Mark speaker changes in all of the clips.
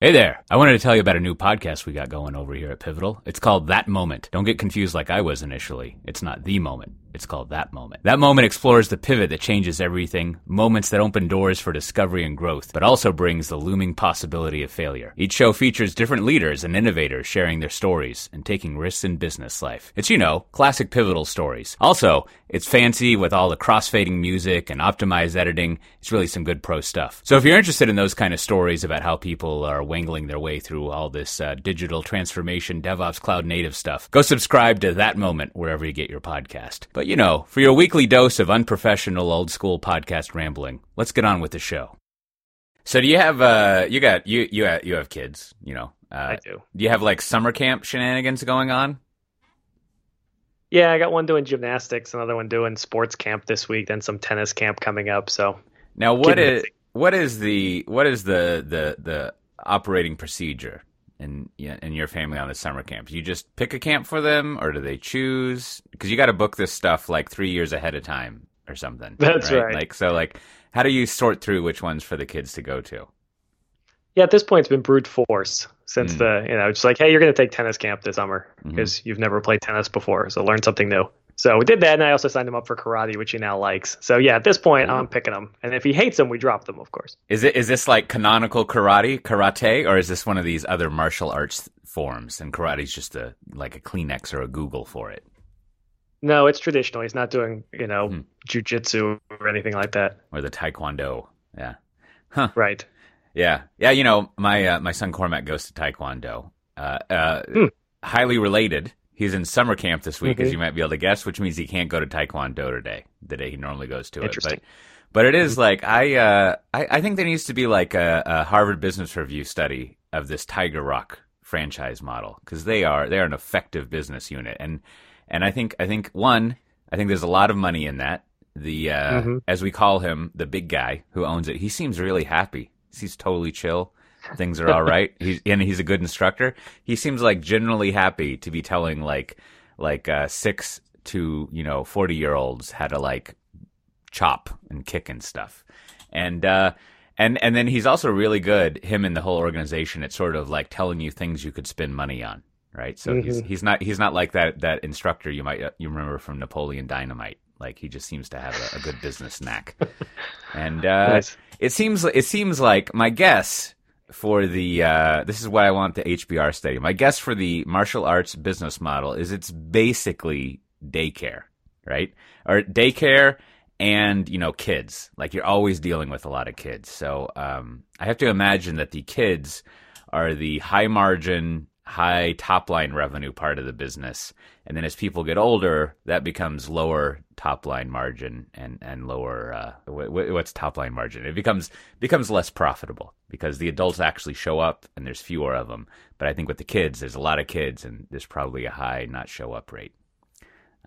Speaker 1: Hey there. I wanted to tell you about a new podcast we got going over here at Pivotal. It's called That Moment. Don't get confused like I was initially. It's not the moment. It's called That Moment. That Moment explores the pivot that changes everything, moments that open doors for discovery and growth, but also brings the looming possibility of failure. Each show features different leaders and innovators sharing their stories and taking risks in business life. It's, you know, classic Pivotal stories. Also, it's fancy with all the crossfading music and optimized editing. It's really some good pro stuff. So if you're interested in those kind of stories about how people are wangling their way through all this uh, digital transformation, DevOps, cloud native stuff, go subscribe to That Moment wherever you get your podcast. But you know, for your weekly dose of unprofessional old school podcast rambling, let's get on with the show. So do you have uh you got you you have, you have kids, you know. Uh,
Speaker 2: I do.
Speaker 1: Do you have like summer camp shenanigans going on?
Speaker 2: Yeah, I got one doing gymnastics, another one doing sports camp this week, then some tennis camp coming up. So
Speaker 1: Now what is what is the what is the the the operating procedure in in your family on the summer camp? You just pick a camp for them, or do they choose? Because you got to book this stuff like three years ahead of time or something.
Speaker 2: That's right.
Speaker 1: Like so, like how do you sort through which ones for the kids to go to?
Speaker 2: yeah, at this point it's been brute force since
Speaker 1: Mm.
Speaker 2: the you know it's like hey you're going to take tennis camp this summer because you've never played tennis before, so learn something new. So we did that, and I also signed him up for karate, which he now likes. So yeah, at this point I'm picking him, and if he hates them, we drop them, of course.
Speaker 1: Is it is this like canonical karate, karate, or is this one of these other martial arts forms? And karate's just a like a Kleenex or a Google for it,
Speaker 2: No, it's traditional. He's not doing you know
Speaker 1: Hmm.
Speaker 2: jujitsu or anything like that.
Speaker 1: or the taekwondo. Yeah,
Speaker 2: Right.
Speaker 1: yeah, yeah. You know, my uh, my son Cormac goes to taekwondo. Uh, uh,
Speaker 2: Hmm.
Speaker 1: Highly related. He's in summer camp this week, as
Speaker 2: Mhm.
Speaker 1: you might be able to guess, which means he can't go to taekwondo today, the day he normally goes to it. But but it is like I uh I, I think there needs to be like a, a Harvard Business Review study of this Tiger Rock franchise model because they are they are an effective business unit and and I think I think one I think there's a lot of money in that the uh,
Speaker 2: Mhm.
Speaker 1: as we call him the big guy who owns it he seems really happy he's totally chill things are all right he's and he's a good instructor he seems like generally happy to be telling like like uh, six to you know 40 year olds how to like chop and kick and stuff. And uh and and then he's also really good him and the whole organization at sort of like telling you things you could spend money on, right? So he's
Speaker 2: Mhm.
Speaker 1: he's not he's not like that that instructor you might you remember from Napoleon Dynamite. Like he just seems to have a, a good business knack. And uh
Speaker 2: Nice.
Speaker 1: it seems it seems like my guess for the uh, this is what I want the HBR study. My guess for the martial arts business model is it's basically daycare, right? Or daycare and you know kids. Like you're always dealing with a lot of kids. So um, I have to imagine that the kids are the high margin, high top line revenue part of the business, and then as people get older, that becomes lower top line margin and and lower uh, wh- what's top line margin? It becomes becomes less profitable because the adults actually show up and there's fewer of them. But I think with the kids, there's a lot of kids and there's probably a high not show up rate.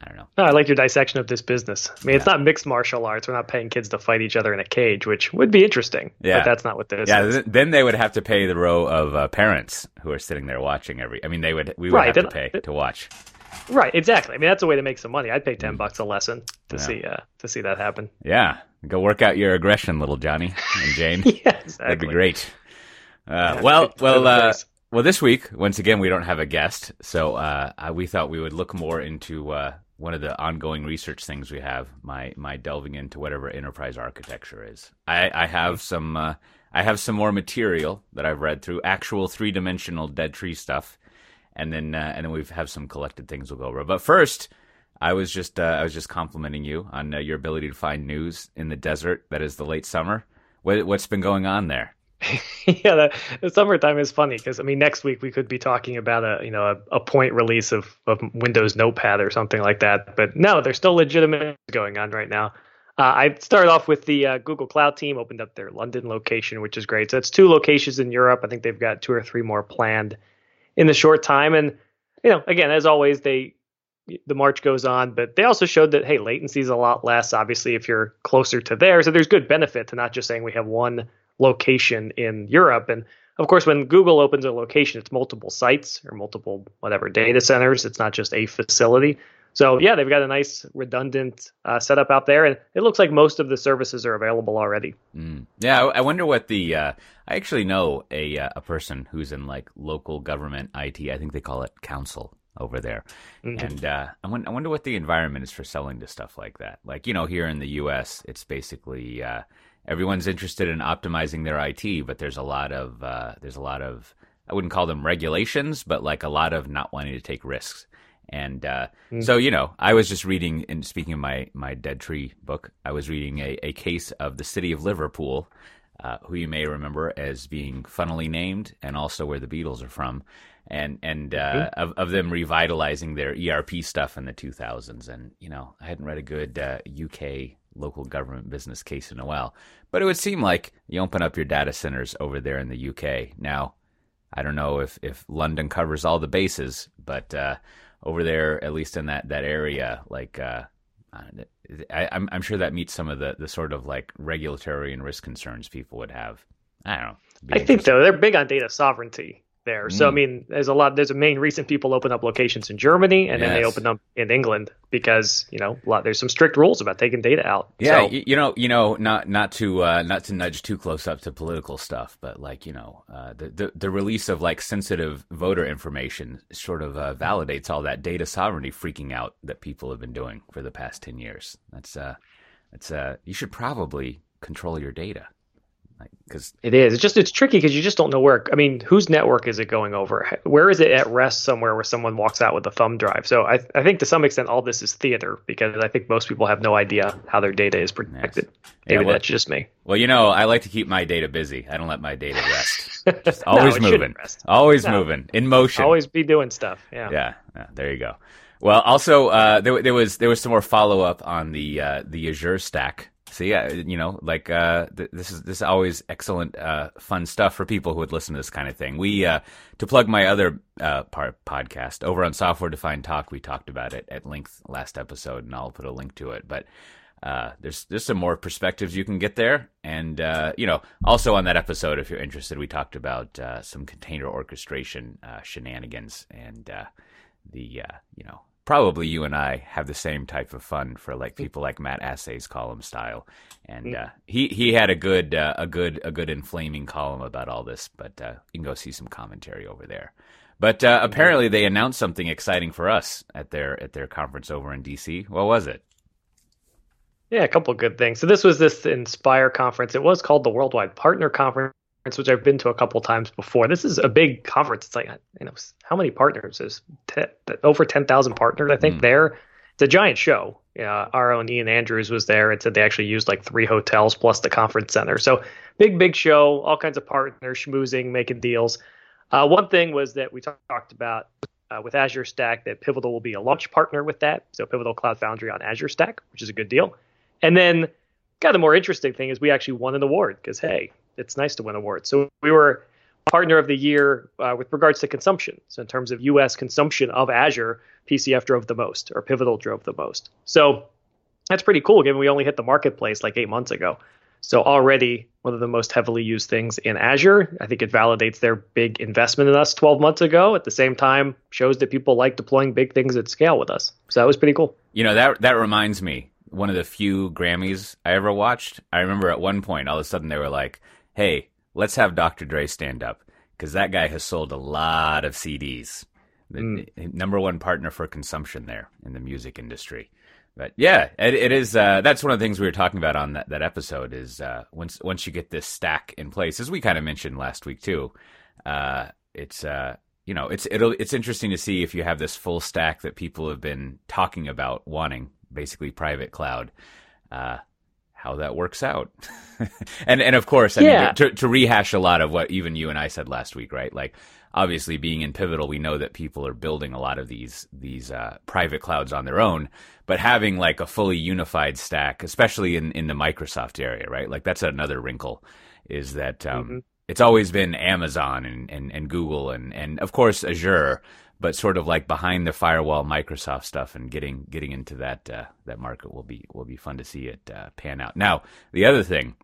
Speaker 1: I don't know.
Speaker 2: No, I like your dissection of this business. I mean, it's not mixed martial arts. We're not paying kids to fight each other in a cage, which would be interesting.
Speaker 1: Yeah.
Speaker 2: But that's not what this
Speaker 1: Yeah,
Speaker 2: is.
Speaker 1: th- then they would have to pay the row of uh, parents who are sitting there watching every. I mean, they would. We would
Speaker 2: Right,
Speaker 1: have to
Speaker 2: then-
Speaker 1: pay to watch.
Speaker 2: Right, exactly. I mean, that's a way to make some money. I'd pay 10 bucks a lesson to
Speaker 1: Mm. Yeah.
Speaker 2: see uh, to see that happen.
Speaker 1: Yeah, go work out your aggression, little Johnny and Jane.
Speaker 2: yeah, exactly.
Speaker 1: That'd be great. Uh,
Speaker 2: Yeah,
Speaker 1: well, well, uh, well. This week, once again, we don't have a guest, so uh, I, we thought we would look more into uh, one of the ongoing research things we have. My my delving into whatever enterprise architecture is. I, I have some. Uh, I have some more material that I've read through actual three dimensional dead tree stuff, and then uh, and then we have some collected things we'll go over. But first. I was just uh, I was just complimenting you on uh, your ability to find news in the desert that is the late summer. What, what's been going on there?
Speaker 2: yeah, the, the summertime is funny because I mean, next week we could be talking about a you know a, a point release of, of Windows Notepad or something like that. But no, there's still legitimate going on right now. Uh, I started off with the uh, Google Cloud team opened up their London location, which is great. So it's two locations in Europe. I think they've got two or three more planned in the short time. And you know, again, as always, they the march goes on, but they also showed that hey, latency is a lot less. Obviously, if you're closer to there, so there's good benefit to not just saying we have one location in Europe. And of course, when Google opens a location, it's multiple sites or multiple whatever data centers. It's not just a facility. So yeah, they've got a nice redundant uh, setup out there, and it looks like most of the services are available already.
Speaker 1: Mm. Yeah, I, I, wonder what the. Uh, I actually know a uh, a person who's in like local government IT. I think they call it council over there, mm-hmm. and uh, I, wonder, I wonder what the environment is for selling to stuff like that. Like you know, here in the U.S., it's basically uh, everyone's interested in optimizing their IT, but there's a lot of uh, there's a lot of I wouldn't call them regulations, but like a lot of not wanting to take risks. And uh, mm. so, you know, I was just reading, and speaking of my, my Dead Tree book, I was reading a, a case of the city of Liverpool, uh, who you may remember as being funnily named, and also where the Beatles are from, and and uh, mm. of, of them revitalizing their ERP stuff in the 2000s. And, you know, I hadn't read a good UK uh, local government business case in a while, but it would seem like you open up your data centers over there in the UK. Now, I don't know if, if London covers all the bases, but uh, over there, at least in that that area, like uh, I, I'm I'm sure that meets some of the the sort of like regulatory and risk concerns people would have. I don't know.
Speaker 2: I think though they're big on data sovereignty there. So I mm. mean, there's a lot. There's a main reason people open up locations in Germany and yes. then they open up in England because you know lot, there's some strict rules about taking data out.
Speaker 1: Yeah, so, you, know, you know, not not to uh, not to nudge too close up to political stuff, but like you know, uh, the, the, the release of like sensitive voter information sort of uh, validates all that data sovereignty freaking out that people have been doing for the past ten years. That's uh, that's uh, you should probably control your data
Speaker 2: because it is. It's just it's tricky because you just don't know where. I mean, whose network is it going over? Where is it at rest somewhere where someone walks out with a thumb drive? So I I think to some extent all this is theater because I think most people have no idea how their data is protected. Yes. Maybe yeah, well, that's just me.
Speaker 1: Well, you know, I like to keep my data busy. I don't let my data rest. Just always no, moving. Always no. moving. In motion.
Speaker 2: Always be doing stuff. Yeah.
Speaker 1: Yeah. yeah there you go. Well, also uh, there, there was there was some more follow up on the uh, the Azure stack so yeah, you know, like uh, th- this is this is always excellent, uh, fun stuff for people who would listen to this kind of thing. We uh, to plug my other uh, part podcast over on Software Defined Talk. We talked about it at length last episode, and I'll put a link to it. But uh, there's there's some more perspectives you can get there, and uh, you know, also on that episode, if you're interested, we talked about some container orchestration shenanigans and the you know probably you and I have the same type of fun for like people like Matt Asay's column style, and mm. uh, he he had a good uh, a good a good inflaming column about all this, but uh, you can go see some commentary over there. But uh, apparently, they announced something exciting for us at their at their conference over in DC. What was it?
Speaker 2: Yeah, a couple of good things. So this was this Inspire conference. It was called the Worldwide Partner Conference which I've been to a couple times before. This is a big conference. It's like you know how many partners? There's over ten thousand partners, I think. Mm. There, it's a giant show. Yeah, our own Ian Andrews was there and said they actually used like three hotels plus the conference center. So big, big show. All kinds of partners schmoozing, making deals. Uh, one thing was that we talked about uh, with Azure Stack that Pivotal will be a launch partner with that. So Pivotal Cloud Foundry on Azure Stack, which is a good deal. And then, kind of the more interesting thing is we actually won an award because hey, it's nice to win awards. So we were partner of the year uh, with regards to consumption. So in terms of U.S. consumption of Azure, PCF drove the most, or Pivotal drove the most. So that's pretty cool, given we only hit the marketplace like eight months ago. So already one of the most heavily used things in Azure. I think it validates their big investment in us 12 months ago. At the same time, shows that people like deploying big things at scale with us. So that was pretty cool.
Speaker 1: You know that that reminds me one of the few Grammys I ever watched. I remember at one point all of a sudden they were like, hey, let's have Dr. Dre stand up because that guy has sold a lot of CDs. The mm. number one partner for consumption there in the music industry. But yeah, it, it is. Uh, that's one of the things we were talking about on that, that episode. Is uh, once once you get this stack in place, as we kind of mentioned last week too. Uh, it's uh, you know it's it'll it's interesting to see if you have this full stack that people have been talking about wanting, basically private cloud. How that works out. and and of course, I yeah. mean, to, to rehash a lot of what even you and I said last week, right? Like obviously being in Pivotal, we know that people are building a lot of these these uh, private clouds on their own, but having like a fully unified stack, especially in in the Microsoft area, right? Like that's another wrinkle is that um, mm-hmm. it's always been Amazon and, and, and Google and and of course Azure, but sort of like behind the firewall Microsoft stuff and getting getting into that uh, that market will be will be fun to see it uh, pan out. Now, the other thing,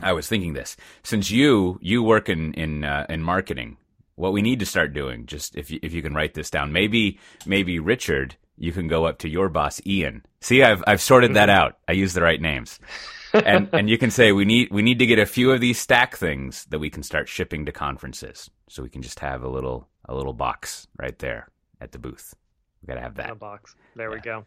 Speaker 1: I was thinking this since you you work in in uh, in marketing, what we need to start doing, just if you, if you can write this down, maybe maybe Richard you can go up to your boss, Ian. See, I've I've sorted that out. I use the right names. and and you can say we need we need to get a few of these stack things that we can start shipping to conferences. So we can just have a little a little box right there at the booth. We got to have that.
Speaker 2: A box. There yeah. we go.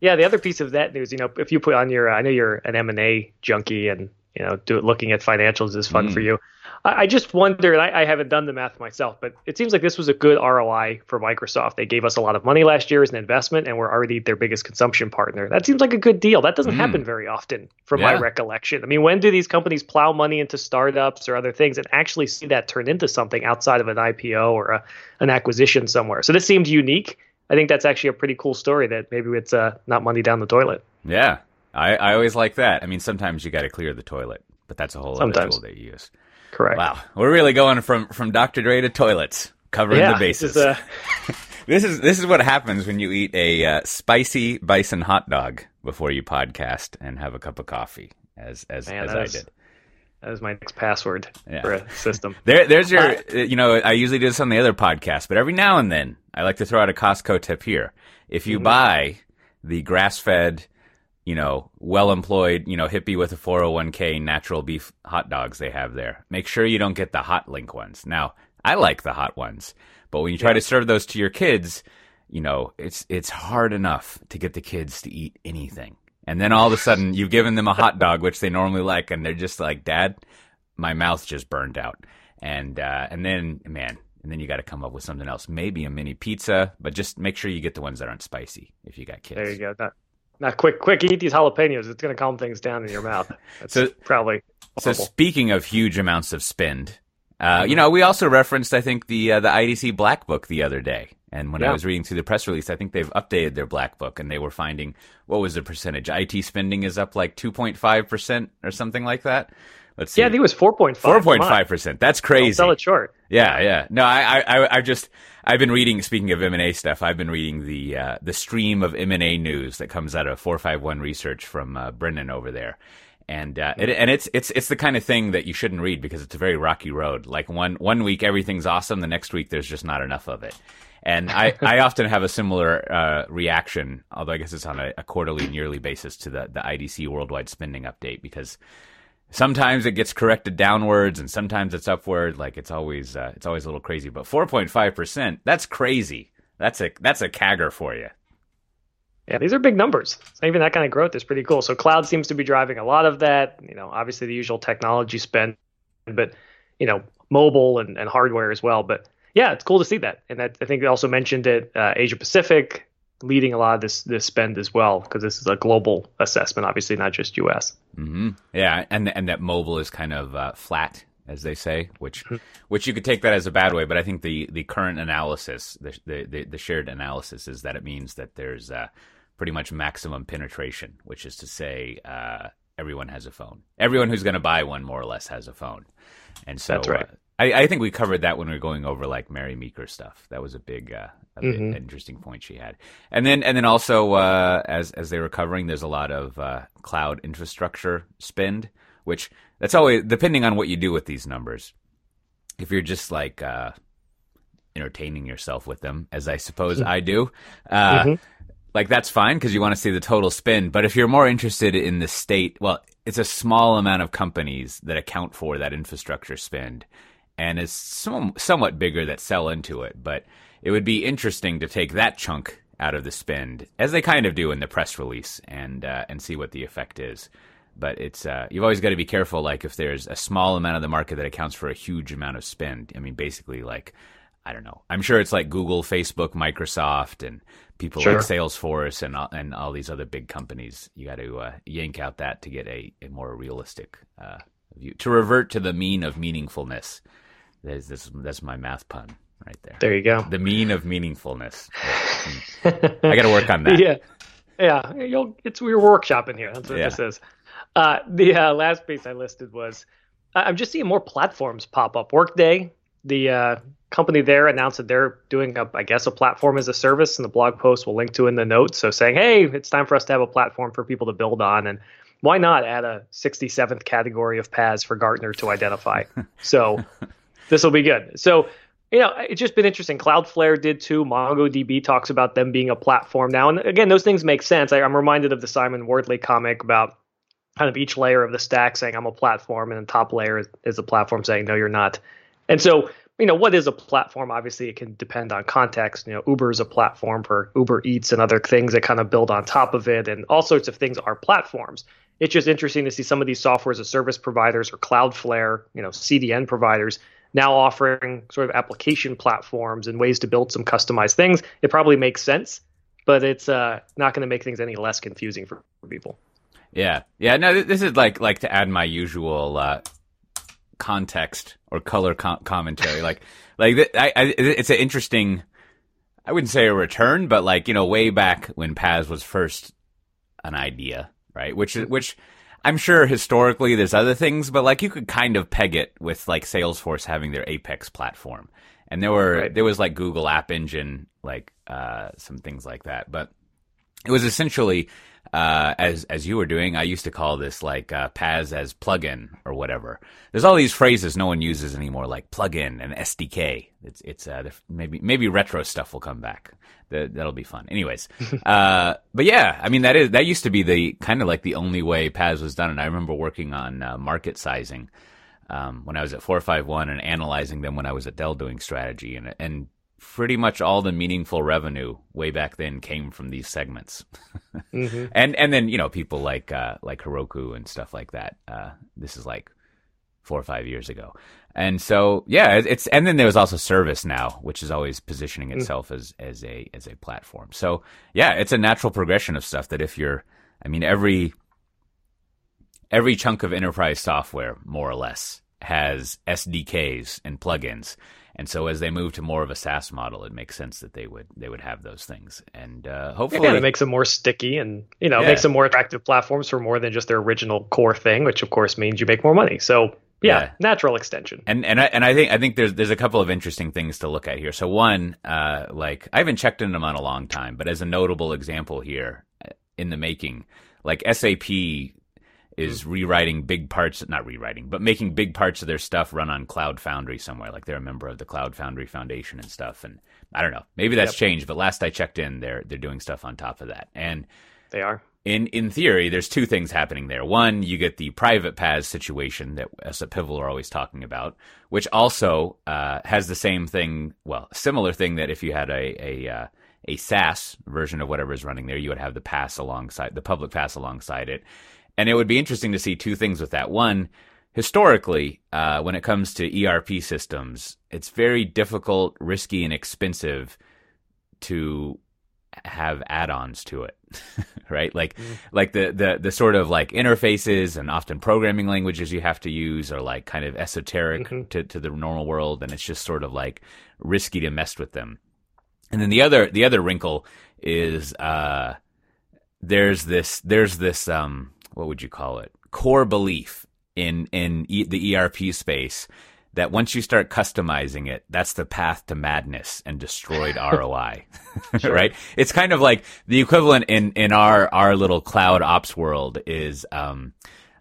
Speaker 2: Yeah, the other piece of that news, you know, if you put on your, I know you're an M and A junkie, and you know, do, it looking at financials is fun mm. for you. I, I just wonder, and I, I, haven't done the math myself, but it seems like this was a good ROI for Microsoft. They gave us a lot of money last year as an investment, and we're already their biggest consumption partner. That seems like a good deal. That doesn't mm. happen very often, from yeah. my recollection. I mean, when do these companies plow money into startups or other things and actually see that turn into something outside of an IPO or a, an acquisition somewhere? So this seemed unique I think that's actually a pretty cool story that maybe it's uh, not money down the toilet.
Speaker 1: Yeah, I, I always like that. I mean, sometimes you got to clear the toilet, but that's a whole sometimes. other tool they use.
Speaker 2: Correct.
Speaker 1: Wow, we're really going from from Dr. Dre to toilets, covering
Speaker 2: yeah,
Speaker 1: the bases.
Speaker 2: This is, uh...
Speaker 1: this is this is what happens when you eat a uh, spicy bison hot dog before you podcast and have a cup of coffee, as as Man, as I is, did.
Speaker 2: That is my next password yeah. for a system.
Speaker 1: there, there's your. Uh, you know, I usually do this on the other podcast, but every now and then I like to throw out a Costco tip here. If you mm-hmm. buy the grass-fed, you know, well-employed, you know, hippie with a 401k natural beef hot dogs they have there, make sure you don't get the hot link ones. Now, I like the hot ones, but when you try yeah. to serve those to your kids, you know, it's it's hard enough to get the kids to eat anything. And then all of a sudden, you've given them a hot dog, which they normally like, and they're just like, "Dad, my mouth just burned out." And uh, and then, man, and then you got to come up with something else. Maybe a mini pizza, but just make sure you get the ones that aren't spicy if you got kids.
Speaker 2: There you go. Not, not quick, quick. Eat these jalapenos. It's going to calm things down in your mouth. That's so probably.
Speaker 1: So speaking of huge amounts of spend, uh, you know, we also referenced, I think, the uh, the IDC Black Book the other day. And when yeah. I was reading through the press release, I think they've updated their black book and they were finding what was the percentage? IT spending is up like 2.5% or something like that. Let's see.
Speaker 2: Yeah, I think it was 4.5.
Speaker 1: 4.5%. That's crazy. Don't
Speaker 2: sell it short.
Speaker 1: Yeah, yeah. No, I, I, I just, I've been reading, speaking of M&A stuff, I've been reading the, uh, the stream of M&A news that comes out of 451 research from, uh, Brennan over there and uh, it, and it's it's it's the kind of thing that you shouldn't read because it's a very rocky road. Like one one week everything's awesome, the next week there's just not enough of it. And I, I often have a similar uh, reaction, although I guess it's on a, a, quarterly and yearly basis to the, the IDC worldwide spending update because sometimes it gets corrected downwards and sometimes it's upward. Like it's always uh, it's always a little crazy. But four point five percent, that's crazy. That's a that's a CAGR for you.
Speaker 2: Yeah, these are big numbers. even that kind of growth is pretty cool. So cloud seems to be driving a lot of that. You know, obviously the usual technology spend, but you know, mobile and, and hardware as well. But yeah, it's cool to see that. And that, I think they also mentioned it uh, Asia Pacific leading a lot of this this spend as well because this is a global assessment, obviously not just U.S.
Speaker 1: Mm-hmm. Yeah, and and that mobile is kind of uh, flat, as they say, which mm-hmm. which you could take that as a bad way, but I think the the current analysis, the the, the shared analysis, is that it means that there's uh, pretty much maximum penetration, which is to say. Uh, everyone has a phone. Everyone who's going to buy one, more or less, has a phone, and so
Speaker 2: That's right. Uh,
Speaker 1: I, I, think we covered that when we were going over like Mary Meeker stuff. That was a big, uh, mm-hmm. interesting point she had. And then, and then also, uh, as as they were covering, there's a lot of uh, cloud infrastructure spend, which that's always depending on what you do with these numbers. If you're just like uh, entertaining yourself with them, as I suppose I do, uh, mm-hmm. like that's fine because you want to see the total spend. But if you're more interested in the state, well, it's a small amount of companies that account for that infrastructure spend and it's some, somewhat bigger that sell into it. But it would be interesting to take that chunk out of the spend, as they kind of do in the press release, and uh, and see what the effect is. But it's uh, you've always got to be careful. Like if there's a small amount of the market that accounts for a huge amount of spend. I mean, basically, like I don't know. I'm sure it's like Google, Facebook, Microsoft, and people sure. like Salesforce and and all these other big companies. You got to uh, yank out that to get a, a more realistic uh, view. To revert to the mean of meaningfulness this. That's my math pun right there.
Speaker 2: There you go.
Speaker 1: The mean of meaningfulness. I got to work on that.
Speaker 2: Yeah, yeah. You'll, it's we're workshopping here. That's what yeah. this is. Uh, the uh, last piece I listed was I'm just seeing more platforms pop up. Workday, the uh, company there announced that they're doing, a, I guess, a platform as a service, and the blog post will link to in the notes. So saying, hey, it's time for us to have a platform for people to build on, and why not add a 67th category of PaaS for Gartner to identify? so this will be good. So you know, it's just been interesting. Cloudflare did too. MongoDB talks about them being a platform now. And again, those things make sense. I, am reminded of the Simon Wardley comic about kind of each layer of the stack saying I'm a platform, and the top layer is, is a platform saying no, you're not. And so, you know, what is a platform? Obviously, it can depend on context. You know, Uber is a platform for Uber Eats and other things that kind of build on top of it, and all sorts of things are platforms. It's just interesting to see some of these software as a service providers or Cloudflare, you know, CDN providers now offering sort of application platforms and ways to build some customized things. It probably makes sense, but it's uh, not going to make things any less confusing for, for, people.
Speaker 1: Yeah, yeah. No, this is like like to add my usual uh, context or color com- commentary. like like I, I, it's an interesting. I wouldn't say a return, but like you know, way back when PaaS was first an idea, right? Which which I'm sure historically there's other things, but like you could kind of peg it with like Salesforce having their Apex platform. And there were right. there was like Google App Engine, like uh, some things like that. But it was essentially uh, as as you were doing. I used to call this like uh, PaaS as plugin or whatever. There's all these phrases no one uses anymore, like plugin and SDK. It's it's uh, maybe maybe retro stuff will come back. That, that'll be fun. Anyways, uh, but yeah, I mean that is that used to be the kind of like the only way PaaS was done, and I remember working on uh, market sizing. Um, when I was at 451 and analyzing them when I was at Dell doing strategy and and pretty much all the meaningful revenue way back then came from these segments. mm-hmm. And and then, you know, people like uh, like Heroku and stuff like that. Uh, this is like four or five years ago. And so, yeah, it's and then there was also ServiceNow, which is always positioning mm. itself mm. as as a as a platform. So, yeah, it's a natural progression of stuff that if you're I mean every every chunk of enterprise software more or less has SDKs and plugins and so as they move to more of a SaaS model, it makes sense that they would they would have those things. And uh, hopefully,
Speaker 2: yeah, it makes them more sticky, and you know, yeah. makes them more attractive platforms for more than just their original core thing, which of course means you make more money. So yeah, yeah, natural extension.
Speaker 1: And and I and I think I think there's there's a couple of interesting things to look at here. So one, uh, like I haven't checked in them on a long time, but as a notable example here uh, in the making, like SAP is mm-hmm. rewriting big parts, not rewriting, but making big parts of their stuff run on Cloud Foundry somewhere. Like they're a member of the Cloud Foundry Foundation and stuff. And I don't know, maybe that's yep. changed, but last I checked in, they're they're doing stuff on top of that. And
Speaker 2: they are.
Speaker 1: In in theory, there's two things happening there. One, you get the private PaaS situation that us at Pivotal are always talking about, which also uh, has the same thing, well, similar thing that if you had a a uh, a SaaS version of whatever is running there, you would have the PaaS alongside the public PaaS alongside it and it would be interesting to see two things with that. One, historically, uh, when it comes to ERP systems, it's very difficult, risky, and expensive to have add-ons to it right like mm. like the, the the sort of like interfaces and often programming languages you have to use are like kind of esoteric mm-hmm. to, to the normal world and it's just sort of like risky to mess with them and then the other the other wrinkle is uh there's this there's this um what would you call it core belief in in e- the ERP space that once you start customizing it, that's the path to madness and destroyed ROI, right? It's kind of like the equivalent in, in our, our little cloud ops world is, um,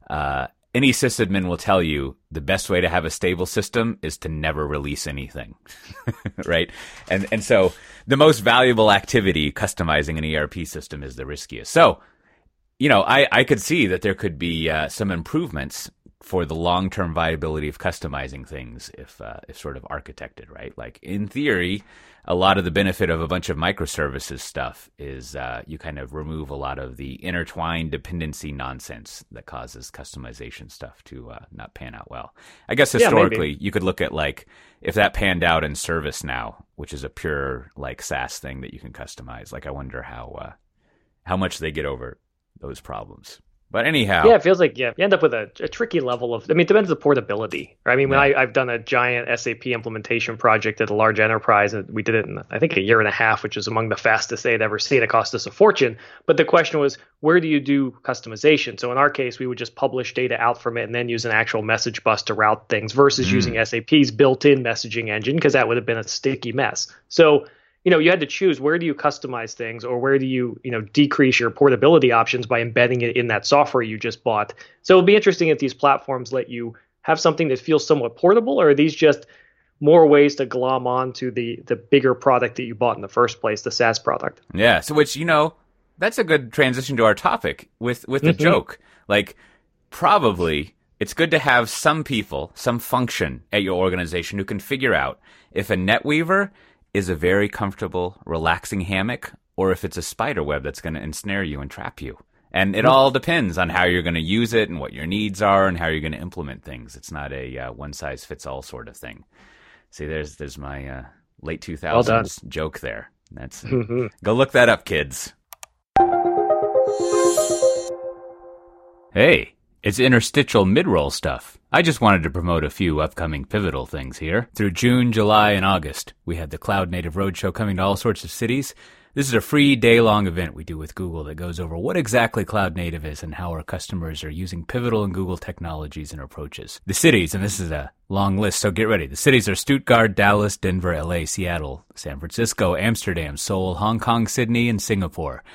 Speaker 1: uh, any sysadmin will tell you the best way to have a stable system is to never release anything, right? And, and so the most valuable activity customizing an ERP system is the riskiest. So you know, I, I could see that there could be uh, some improvements for the long term viability of customizing things if uh, if sort of architected right. Like in theory, a lot of the benefit of a bunch of microservices stuff is uh, you kind of remove a lot of the intertwined dependency nonsense that causes customization stuff to uh, not pan out well. I guess historically, yeah, you could look at like if that panned out in ServiceNow, which is a pure like SaaS thing that you can customize. Like I wonder how uh, how much they get over those problems. But anyhow,
Speaker 2: yeah, it feels like yeah, you end up with a, a tricky level of. I mean, it depends on the portability. Right? I mean, when I, I've done a giant SAP implementation project at a large enterprise, and we did it in I think a year and a half, which is among the fastest they'd ever seen. It cost us a fortune. But the question was, where do you do customization? So in our case, we would just publish data out from it and then use an actual message bus to route things versus mm. using SAP's built-in messaging engine because that would have been a sticky mess. So you know you had to choose where do you customize things or where do you you know decrease your portability options by embedding it in that software you just bought so it'll be interesting if these platforms let you have something that feels somewhat portable or are these just more ways to glom on to the the bigger product that you bought in the first place, the SaaS product.
Speaker 1: Yeah. So which you know, that's a good transition to our topic with with the mm-hmm. joke. Like probably it's good to have some people, some function at your organization who can figure out if a NetWeaver is a very comfortable, relaxing hammock or if it's a spider web that's going to ensnare you and trap you. And it all depends on how you're going to use it and what your needs are and how you're going to implement things. It's not a uh, one size fits all sort of thing. See, there's there's my uh, late 2000s well joke there. That's mm-hmm. go look that up, kids. Hey, it's interstitial mid-roll stuff. I just wanted to promote a few upcoming pivotal things here. Through June, July, and August, we had the Cloud Native Roadshow coming to all sorts of cities. This is a free day long event we do with Google that goes over what exactly cloud native is and how our customers are using Pivotal and Google technologies and approaches. The cities, and this is a long list, so get ready. The cities are Stuttgart, Dallas, Denver, LA, Seattle, San Francisco, Amsterdam, Seoul, Hong Kong, Sydney, and Singapore.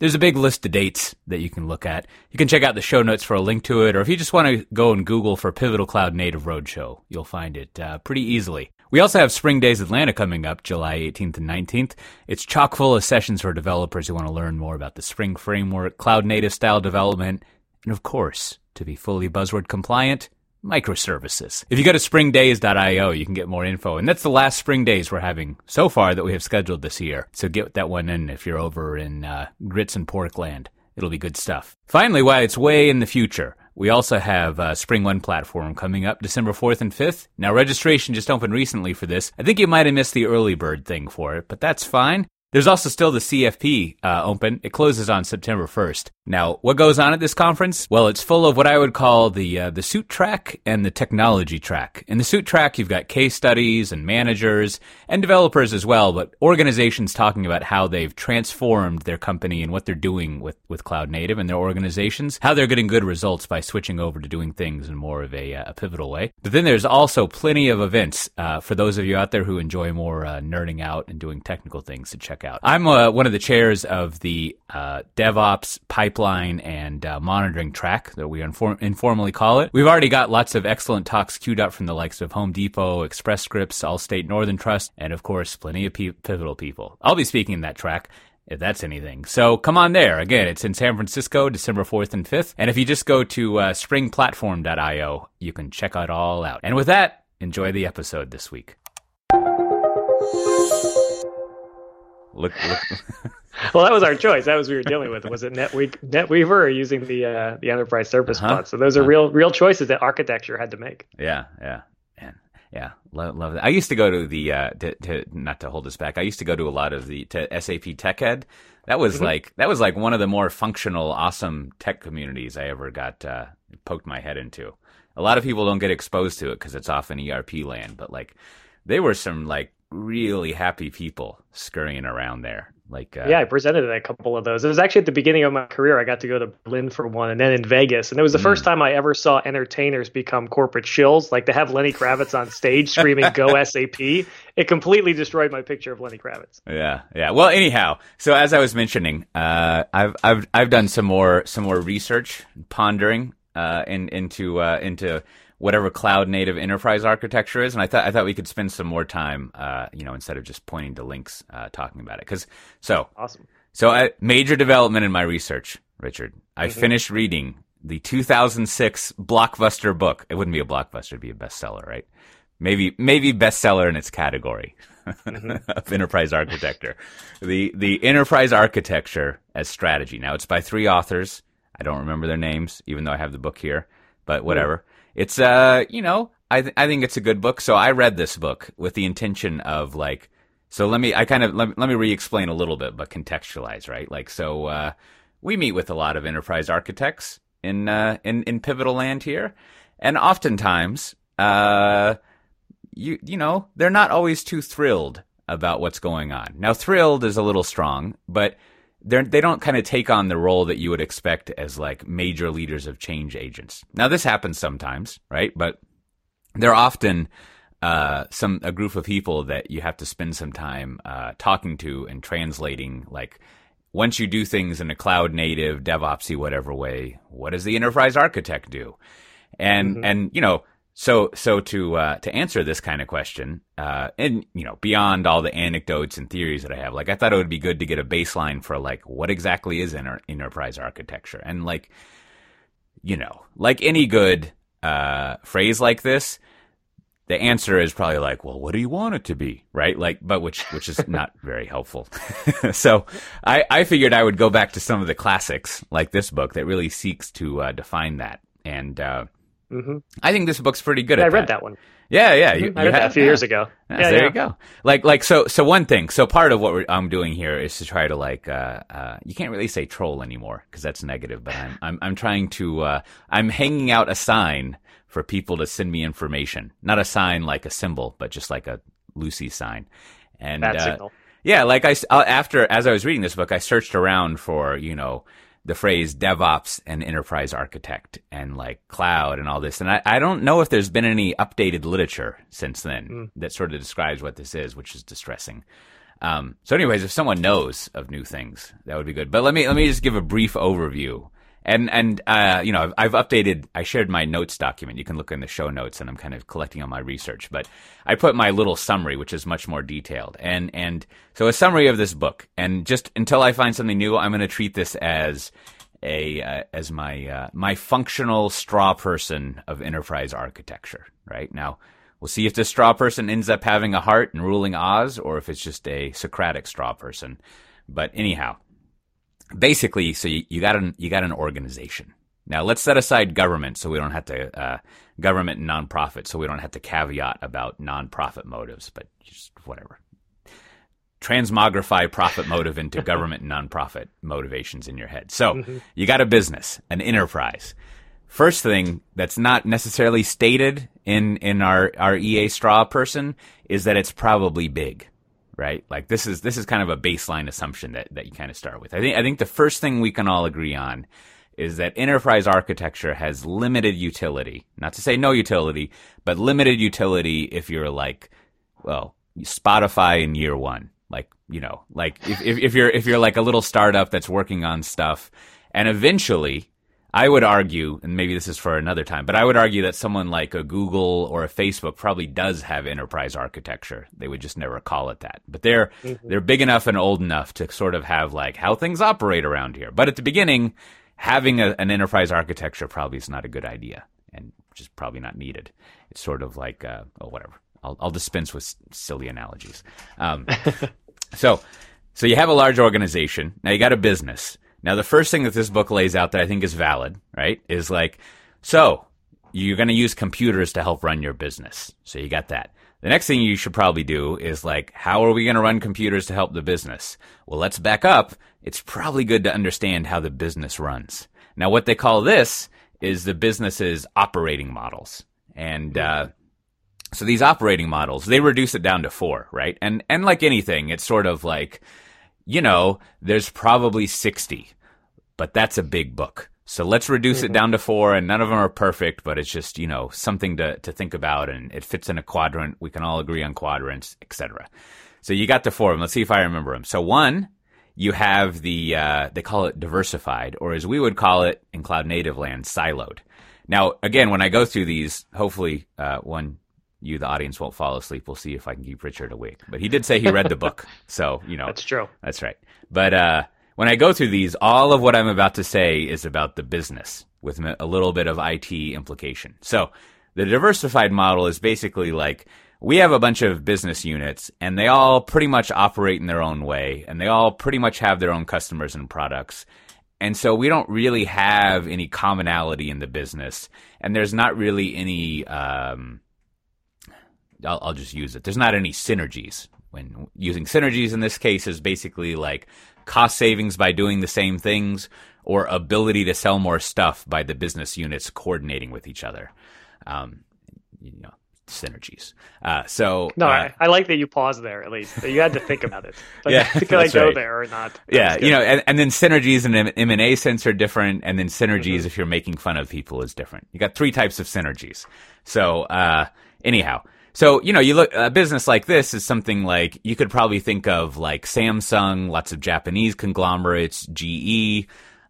Speaker 1: There's a big list of dates that you can look at. You can check out the show notes for a link to it, or if you just want to go and Google for Pivotal Cloud Native Roadshow, you'll find it uh, pretty easily. We also have Spring Days Atlanta coming up July 18th and 19th. It's chock full of sessions for developers who want to learn more about the Spring framework, cloud native style development, and of course, to be fully buzzword compliant, microservices. If you go to springdays.io, you can get more info. And that's the last spring days we're having so far that we have scheduled this year. So get that one in if you're over in uh, grits and pork land. It'll be good stuff. Finally, while it's way in the future, we also have uh, SpringOne Platform coming up December 4th and 5th. Now, registration just opened recently for this. I think you might have missed the early bird thing for it, but that's fine. There's also still the CFP uh, open. It closes on September 1st. Now, what goes on at this conference? Well, it's full of what I would call the uh, the suit track and the technology track. In the suit track, you've got case studies and managers and developers as well, but organizations talking about how they've transformed their company and what they're doing with with cloud native and their organizations, how they're getting good results by switching over to doing things in more of a, uh, a pivotal way. But then there's also plenty of events uh, for those of you out there who enjoy more uh, nerding out and doing technical things to check check out. I'm uh, one of the chairs of the uh, DevOps pipeline and uh, monitoring track that we inform- informally call it. We've already got lots of excellent talks queued up from the likes of Home Depot, Express Scripts, Allstate Northern Trust, and of course, plenty of pivotal people. I'll be speaking in that track if that's anything. So come on there. Again, it's in San Francisco, December 4th and 5th. And if you just go to uh, springplatform.io, you can check it all out. And with that, enjoy the episode this week.
Speaker 2: Look, look. well, that was our choice. That was what we were dealing with. Was it NetWeaver, NetWeaver or using the uh, the enterprise service uh-huh. bus? So those are uh-huh. real real choices that architecture had to make.
Speaker 1: Yeah, yeah, and yeah, love, love that. I used to go to the uh, to, to, not to hold us back. I used to go to a lot of the to SAP TechEd. That was mm-hmm. like that was like one of the more functional, awesome tech communities I ever got uh, poked my head into. A lot of people don't get exposed to it because it's often ERP land, but like they were some like really happy people scurrying around there. Like uh,
Speaker 2: yeah, I presented at a couple of those. It was actually at the beginning of my career. I got to go to Berlin for one, and then in Vegas, and it was the mm. first time I ever saw entertainers become corporate shills. Like to have Lenny Kravitz on stage screaming "Go SAP," it completely destroyed my picture of Lenny Kravitz.
Speaker 1: Yeah, yeah. Well, anyhow, so as I was mentioning, uh, I've I've I've done some more some more research, pondering uh, in, into uh, into whatever cloud native enterprise architecture is. And I thought I thought we could spend some more time, uh, you know, instead of just pointing to links, uh, talking about it. Because so
Speaker 2: awesome.
Speaker 1: So a major development in my research, Richard. I mm-hmm. finished reading the 2006 blockbuster book. It wouldn't be a blockbuster; it'd be a bestseller, right? Maybe maybe bestseller in its category mm-hmm. of enterprise architecture. The the enterprise architecture as strategy. Now it's by three authors. I don't remember their names, even though I have the book here. But whatever. It's uh, you know, I th- I think it's a good book. So I read this book with the intention of like, so let me I kind of let, let me re-explain a little bit, but contextualize, right? Like, so uh, we meet with a lot of enterprise architects in uh, in in pivotal land here, and oftentimes, uh, you you know, they're not always too thrilled about what's going on. Now, thrilled is a little strong, but they're, they don't kind of take on the role that you would expect as like major leaders of change agents. Now, this happens sometimes, right? But they're often uh, some a group of people that you have to spend some time uh, talking to and translating. Like, once you do things in a cloud native, DevOpsy, whatever way, what does the enterprise architect do? And mm-hmm. and you know so so to uh, to answer this kind of question, uh, and you know beyond all the anecdotes and theories that I have, like I thought it would be good to get a baseline for like what exactly is inter- enterprise architecture, and like you know, like any good uh, phrase like this, the answer is probably like, well, what do you want it to be, right? Like, but which which is not very helpful. so I I figured I would go back to some of the classics like this book that really seeks to uh, define that and. Uh,
Speaker 2: Mm-hmm.
Speaker 1: I think this book's pretty good
Speaker 2: Yeah, I read
Speaker 1: that.
Speaker 2: that one.
Speaker 1: Yeah, yeah. You,
Speaker 2: I
Speaker 1: you
Speaker 2: read that a few years ago.
Speaker 1: Yeah,
Speaker 2: Yeah,
Speaker 1: there
Speaker 2: yeah.
Speaker 1: you go. Like, like, so, so one thing. So part of what we're, I'm doing here is to try to like, uh, uh, you can't really say troll anymore because that's negative. But I'm, I'm, I'm trying to, uh, I'm hanging out a sign for people to send me information. Not a sign like a symbol, but just like a Lucy sign. And
Speaker 2: Bad
Speaker 1: uh,
Speaker 2: signal.
Speaker 1: yeah, like I uh, after as I was reading this book, I searched around for you know the phrase DevOps and enterprise architect and like cloud and all this, and I, I don't know if there's been any updated literature since then that sort of describes what this is, which is distressing. Um, so, anyways, if someone knows of new things, that would be good. But let me let me just give a brief overview. And and uh, you know, I've, updated. I shared my notes document. You can look in the show notes, and I'm kind of collecting on my research. But I put my little summary, which is much more detailed. And and so a summary of this book. And just until I find something new, I'm going to treat this as a uh, as my uh, my functional straw person of enterprise architecture. Right now, we'll see if this straw person ends up having a heart and ruling Oz, or if it's just a Socratic straw person. But anyhow, basically, so you, you got an you got an organization. Now let's set aside government, so we don't have to uh, government and nonprofit, so we don't have to caveat about nonprofit motives, but just whatever. Transmogrify profit motive into government and nonprofit motivations in your head. So you got a business, an enterprise. First thing that's not necessarily stated in in our our EA straw person is that it's probably big right? Like this is this is kind of a baseline assumption that that you kind of start with. I think I think the first thing we can all agree on is that enterprise architecture has limited utility. Not to say no utility, but limited utility if you're like, well, Spotify in year one. Like, you know, like if, if, if you're if you're like a little startup that's working on stuff and eventually I would argue, and maybe this is for another time, but I would argue that someone like a Google or a Facebook probably does have enterprise architecture. They would just never call it that. But they're they're big enough and old enough to sort of have like how things operate around here. But at the beginning, having a, an enterprise architecture probably is not a good idea, and just probably not needed. It's sort of like uh, oh whatever. I'll, I'll dispense with silly analogies. Um, so, so you have a large organization. Now you got a business. Now the first thing that this book lays out that I think is valid, right, is like, so you're going to use computers to help run your business. So you got that. The next thing you should probably do is like, how are we going to run computers to help the business? Well, let's back up. It's probably good to understand how the business runs. Now, what they call this is the business's operating models. And, uh, so these operating models, they reduce it down to four, right? And and like anything, it's sort of like, you know, there's probably 60, but that's a big book. So let's reduce it down to four, and none of them are perfect, but it's just, you know, something to, to think about, and it fits in a quadrant. We can all agree on quadrants, etc. So you got the four of them. Let's see if I remember them. So one, you have the, uh, they call it diversified, or as we would call it in cloud native land, siloed. Now, again, when I go through these, hopefully, uh, one, you, the audience, won't fall asleep. We'll see if I can keep Richard awake. But he did say he read the book. So, you know,
Speaker 2: That's true.
Speaker 1: that's right. But uh, when I go through these, all of what I'm about to say is about the business with a little bit of IT implication. So the diversified model is basically like we have a bunch of business units and they all pretty much operate in their own way and they all pretty much have their own customers and products. And so we don't really have any commonality in the business and there's not really any, um, I'll, I'll just use it. There's not any synergies. When using synergies in this case is basically like cost savings by doing the same things or ability to sell more stuff by the business units coordinating with each other. Um, you know, synergies. Uh, so
Speaker 2: No,
Speaker 1: uh,
Speaker 2: I, I like that you paused there at least. You had to think about it. But
Speaker 1: Yeah,
Speaker 2: could I go
Speaker 1: right.
Speaker 2: there or not?
Speaker 1: Yeah, you know, and, and then synergies in an M and A sense are different, and then synergies
Speaker 2: Mm-hmm.
Speaker 1: if you're making fun of people is different. You got three types of synergies. So, uh, anyhow, so you know, you look a business like this is something like you could probably think of like Samsung, lots of Japanese conglomerates, GE,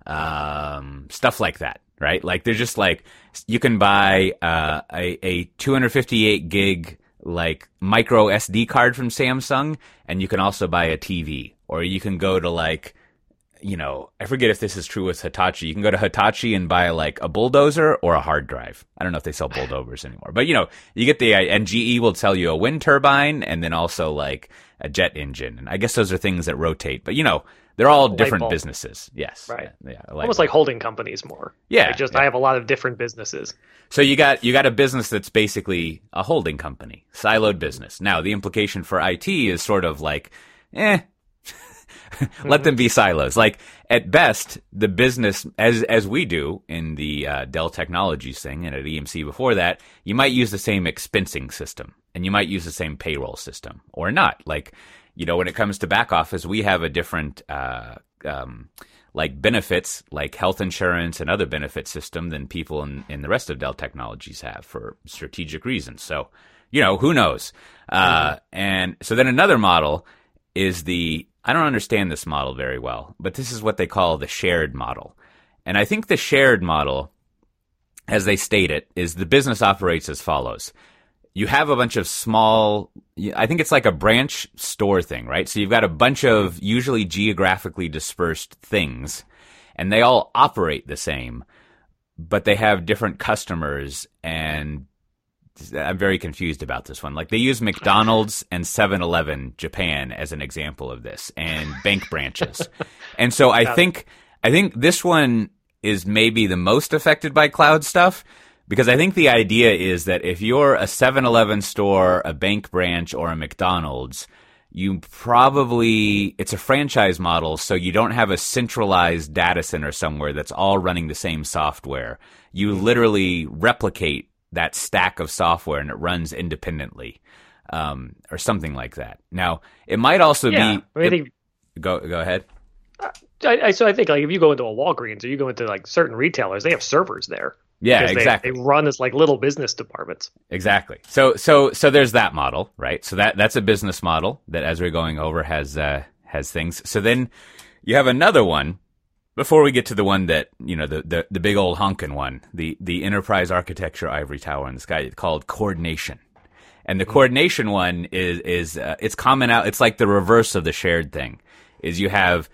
Speaker 1: um, stuff like that, right? Like they're just like you can buy uh, a a 258 gig like micro SD card from Samsung, and you can also buy a TV, or you can go to like you know, I forget if this is true with Hitachi. You can go to Hitachi and buy like a bulldozer or a hard drive. I don't know if they sell bulldozers anymore, but you know, you get the and GE will tell you a wind turbine and then also like a jet engine. And I guess those are things that rotate, but you know, they're all different
Speaker 2: bulb.
Speaker 1: businesses. Yes.
Speaker 2: Right.
Speaker 1: Yeah.
Speaker 2: Almost
Speaker 1: bulb.
Speaker 2: like holding companies more.
Speaker 1: Yeah,
Speaker 2: Like just
Speaker 1: yeah.
Speaker 2: I have a lot of different businesses.
Speaker 1: So you got you got a business that's basically a holding company, siloed business. Now the implication for IT is sort of like, eh, let them be silos. Like at best, the business as as we do in the uh, Dell Technologies thing and at EMC before that, you might use the same expensing system and you might use the same payroll system or not. Like you know, when it comes to back office, we have a different. Uh, um, like benefits, like health insurance and other benefit system than people in, in the rest of Dell Technologies have for strategic reasons. So, you know, who knows? Uh, and so then another model is the, I don't understand this model very well, but this is what they call the shared model. And I think the shared model, as they state it, is the business operates as follows. You have a bunch of small, I think it's like a branch store thing, right? So you've got a bunch of usually geographically dispersed things and they all operate the same, but they have different customers and I'm very confused about this one. Like they use McDonald's and 7-Eleven Japan as an example of this and bank branches. and so I think I think this one is maybe the most affected by cloud stuff because I think the idea is that if you're a 7-Eleven store, a bank branch or a McDonald's, you probably it's a franchise model so you don't have a centralized data center somewhere that's all running the same software. You hmm. literally replicate that stack of software and it runs independently. Um, or something like that. Now, it might also
Speaker 2: Yeah.
Speaker 1: be
Speaker 2: I mean, I think
Speaker 1: go go ahead.
Speaker 2: I, I, so I think like if you go into a Walgreens or you go into like certain retailers, they have servers there.
Speaker 1: Yeah,
Speaker 2: because they-
Speaker 1: exactly.
Speaker 2: They, run as like little business departments.
Speaker 1: Exactly. So so so there's that model, right? So that that's a business model that as we're going over has uh has things. So then you have another one before we get to the one that, you know, the the, the big old honkin' one, the the enterprise architecture ivory tower in the sky called coordination. And the coordination one is is uh, it's common out it's like the reverse of the shared thing. Is you have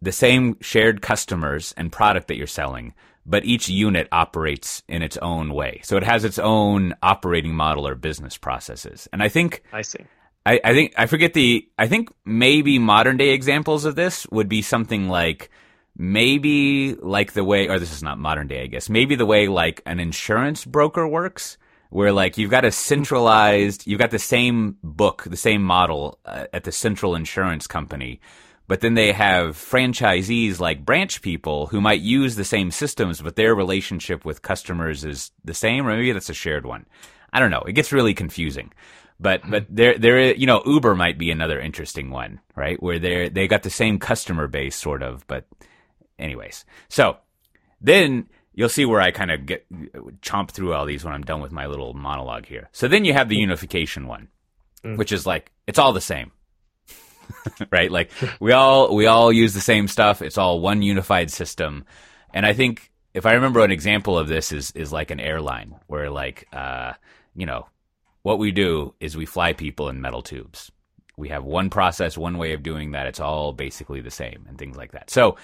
Speaker 1: the same shared customers and product that you're selling, but each unit operates in its own way. So it has its own operating model or business processes. And I think
Speaker 2: I see.
Speaker 1: I, I think I forget the I think maybe modern day examples of this would be something like maybe like the way or this is not modern day I guess maybe the way like an insurance broker works where like you've got a centralized you've got the same book the same model uh, at the central insurance company but then they have franchisees like branch people who might use the same systems but their relationship with customers is the same or maybe that's a shared one. I don't know. It gets really confusing. But but there there is, you know Uber might be another interesting one, right? Where they they got the same customer base sort of, but anyways. So then you'll see where I kind of get chomp through all these when I'm done with my little monologue here. So then you have the unification one, which is like it's all the same. right? Like we all we all use the same stuff. It's all one unified system. And I think if I remember an example of this is is like an airline where like uh you know what we do is we fly people in metal tubes. We have one process, one way of doing that. It's all basically the same and things like that. So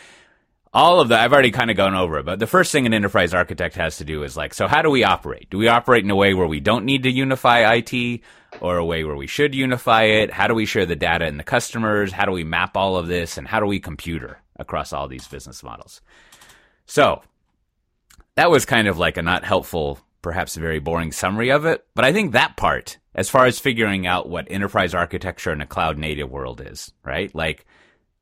Speaker 1: all of that, I've already kind of gone over it, but the first thing an enterprise architect has to do is like, so how do we operate? Do we operate in a way where we don't need to unify IT or a way where we should unify it? How do we share the data and the customers? How do we map all of this? And how do we computer across all these business models? So that was kind of like a not helpful, perhaps very boring summary of it. But I think that part, as far as figuring out what enterprise architecture in a cloud native world is, right? Like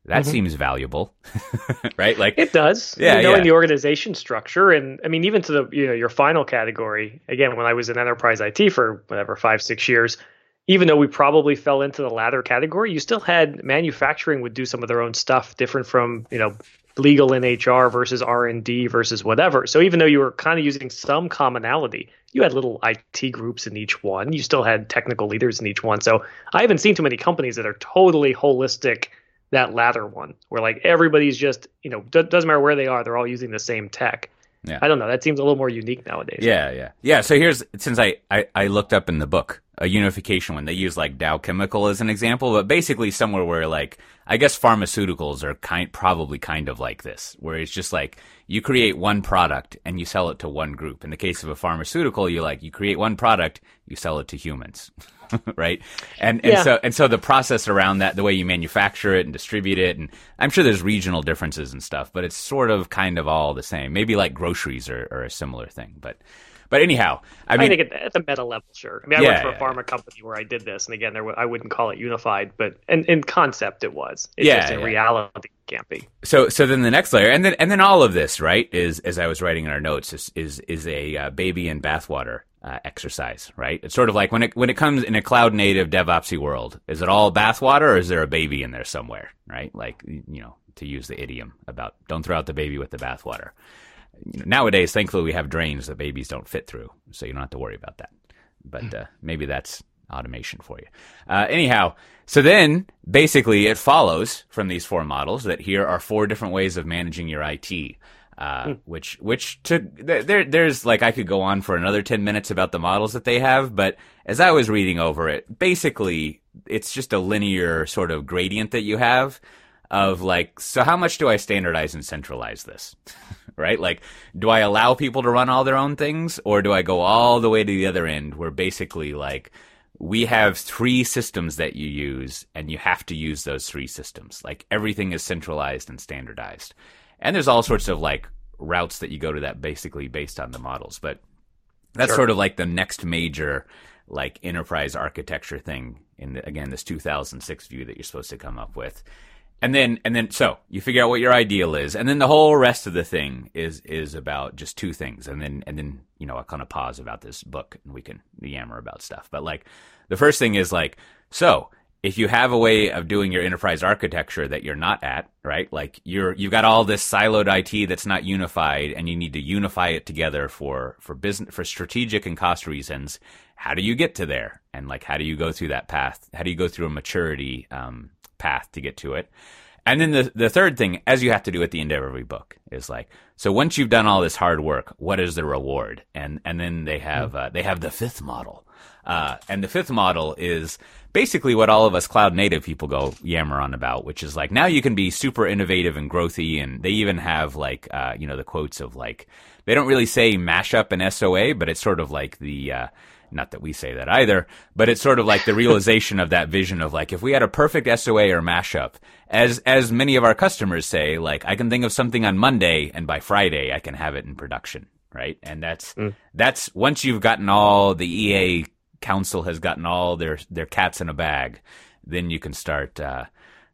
Speaker 1: that mm-hmm. seems valuable, right? Like
Speaker 2: It does.
Speaker 1: Yeah,
Speaker 2: you knowing
Speaker 1: yeah.
Speaker 2: the organization structure, and I mean, even to the you know your final category. Again, when I was in enterprise IT for whatever five six years, even though we probably fell into the latter category, you still had manufacturing would do some of their own stuff, different from you know legal and HR versus R and D versus whatever. So even though you were kind of using some commonality, you had little IT groups in each one. You still had technical leaders in each one. So I haven't seen too many companies that are totally holistic that latter one where like everybody's just you know d- doesn't matter where they are they're all using the same tech yeah. I don't know. That seems a little more unique nowadays.
Speaker 1: Yeah, yeah, yeah. So here's since I, I I looked up in the book a unification one. They use like Dow Chemical as an example, but basically somewhere where like I guess pharmaceuticals are kind probably kind of like this, where it's just like you create one product and you sell it to one group. In the case of a pharmaceutical, you like you create one product, you sell it to humans. right? And and yeah. so and so the process around that, the way you manufacture it and distribute it, and I'm sure there's regional differences and stuff, but it's sort of kind of all the same. Maybe like groceries are, are a similar thing, but but anyhow, I mean,
Speaker 2: I think at the meta level, sure. I mean, I yeah, worked for a pharma yeah. company where I did this, and again, there I wouldn't call it unified, but in, in concept, it was. It's yeah, just in reality, it can't be.
Speaker 1: So, so then the next layer, and then and then all of this, right, is as I was writing in our notes, is is is a uh, baby in bathwater uh, exercise, right? It's sort of like when it when it comes in a cloud native DevOpsy world, is it all bathwater or is there a baby in there somewhere, right? Like you know, to use the idiom about don't throw out the baby with the bathwater you know, nowadays, thankfully, we have drains that babies don't fit through, so you don't have to worry about that. But hmm. uh, maybe that's automation for you. Uh, anyhow, so then basically it follows from these four models that here are four different ways of managing your IT. Uh, mm. which which to there there's like I could go on for another ten minutes about the models that they have, but as I was reading over it, basically it's just a linear sort of gradient that you have of like, so how much do I standardize and centralize this? right? Like, do I allow people to run all their own things or do I go all the way to the other end where basically like, we have three systems that you use and you have to use those three systems. Like everything is centralized and standardized. And there's all sorts of like routes that you go to that basically based on the models. But that's sure. sort of like the next major like enterprise architecture thing in the, again this 2006 view that you're supposed to come up with and then and then so you figure out what your ideal is and then the whole rest of the thing is is about just two things and then and then you know i kind of pause about this book and we can yammer about stuff but like the first thing is like so if you have a way of doing your enterprise architecture that you're not at right like you're you've got all this siloed it that's not unified and you need to unify it together for for business for strategic and cost reasons how do you get to there and like how do you go through that path how do you go through a maturity um, path to get to it. And then the, the third thing, as you have to do at the end of every book, is like, so once you've done all this hard work, what is the reward? And and then they have uh, they have the fifth model, uh, and the fifth model is basically what all of us cloud native people go yammer on about, which is like now you can be super innovative and growthy, and they even have like uh, you know the quotes of like they don't really say mashup and SOA, but it's sort of like the uh, not that we say that either, but it's sort of like the realization of that vision of like if we had a perfect SOA or mashup, as as many of our customers say, like I can think of something on Monday and by Friday I can have it in production, right? And that's mm. that's once you've gotten all the EA council has gotten all their their cats in a bag, then you can start uh,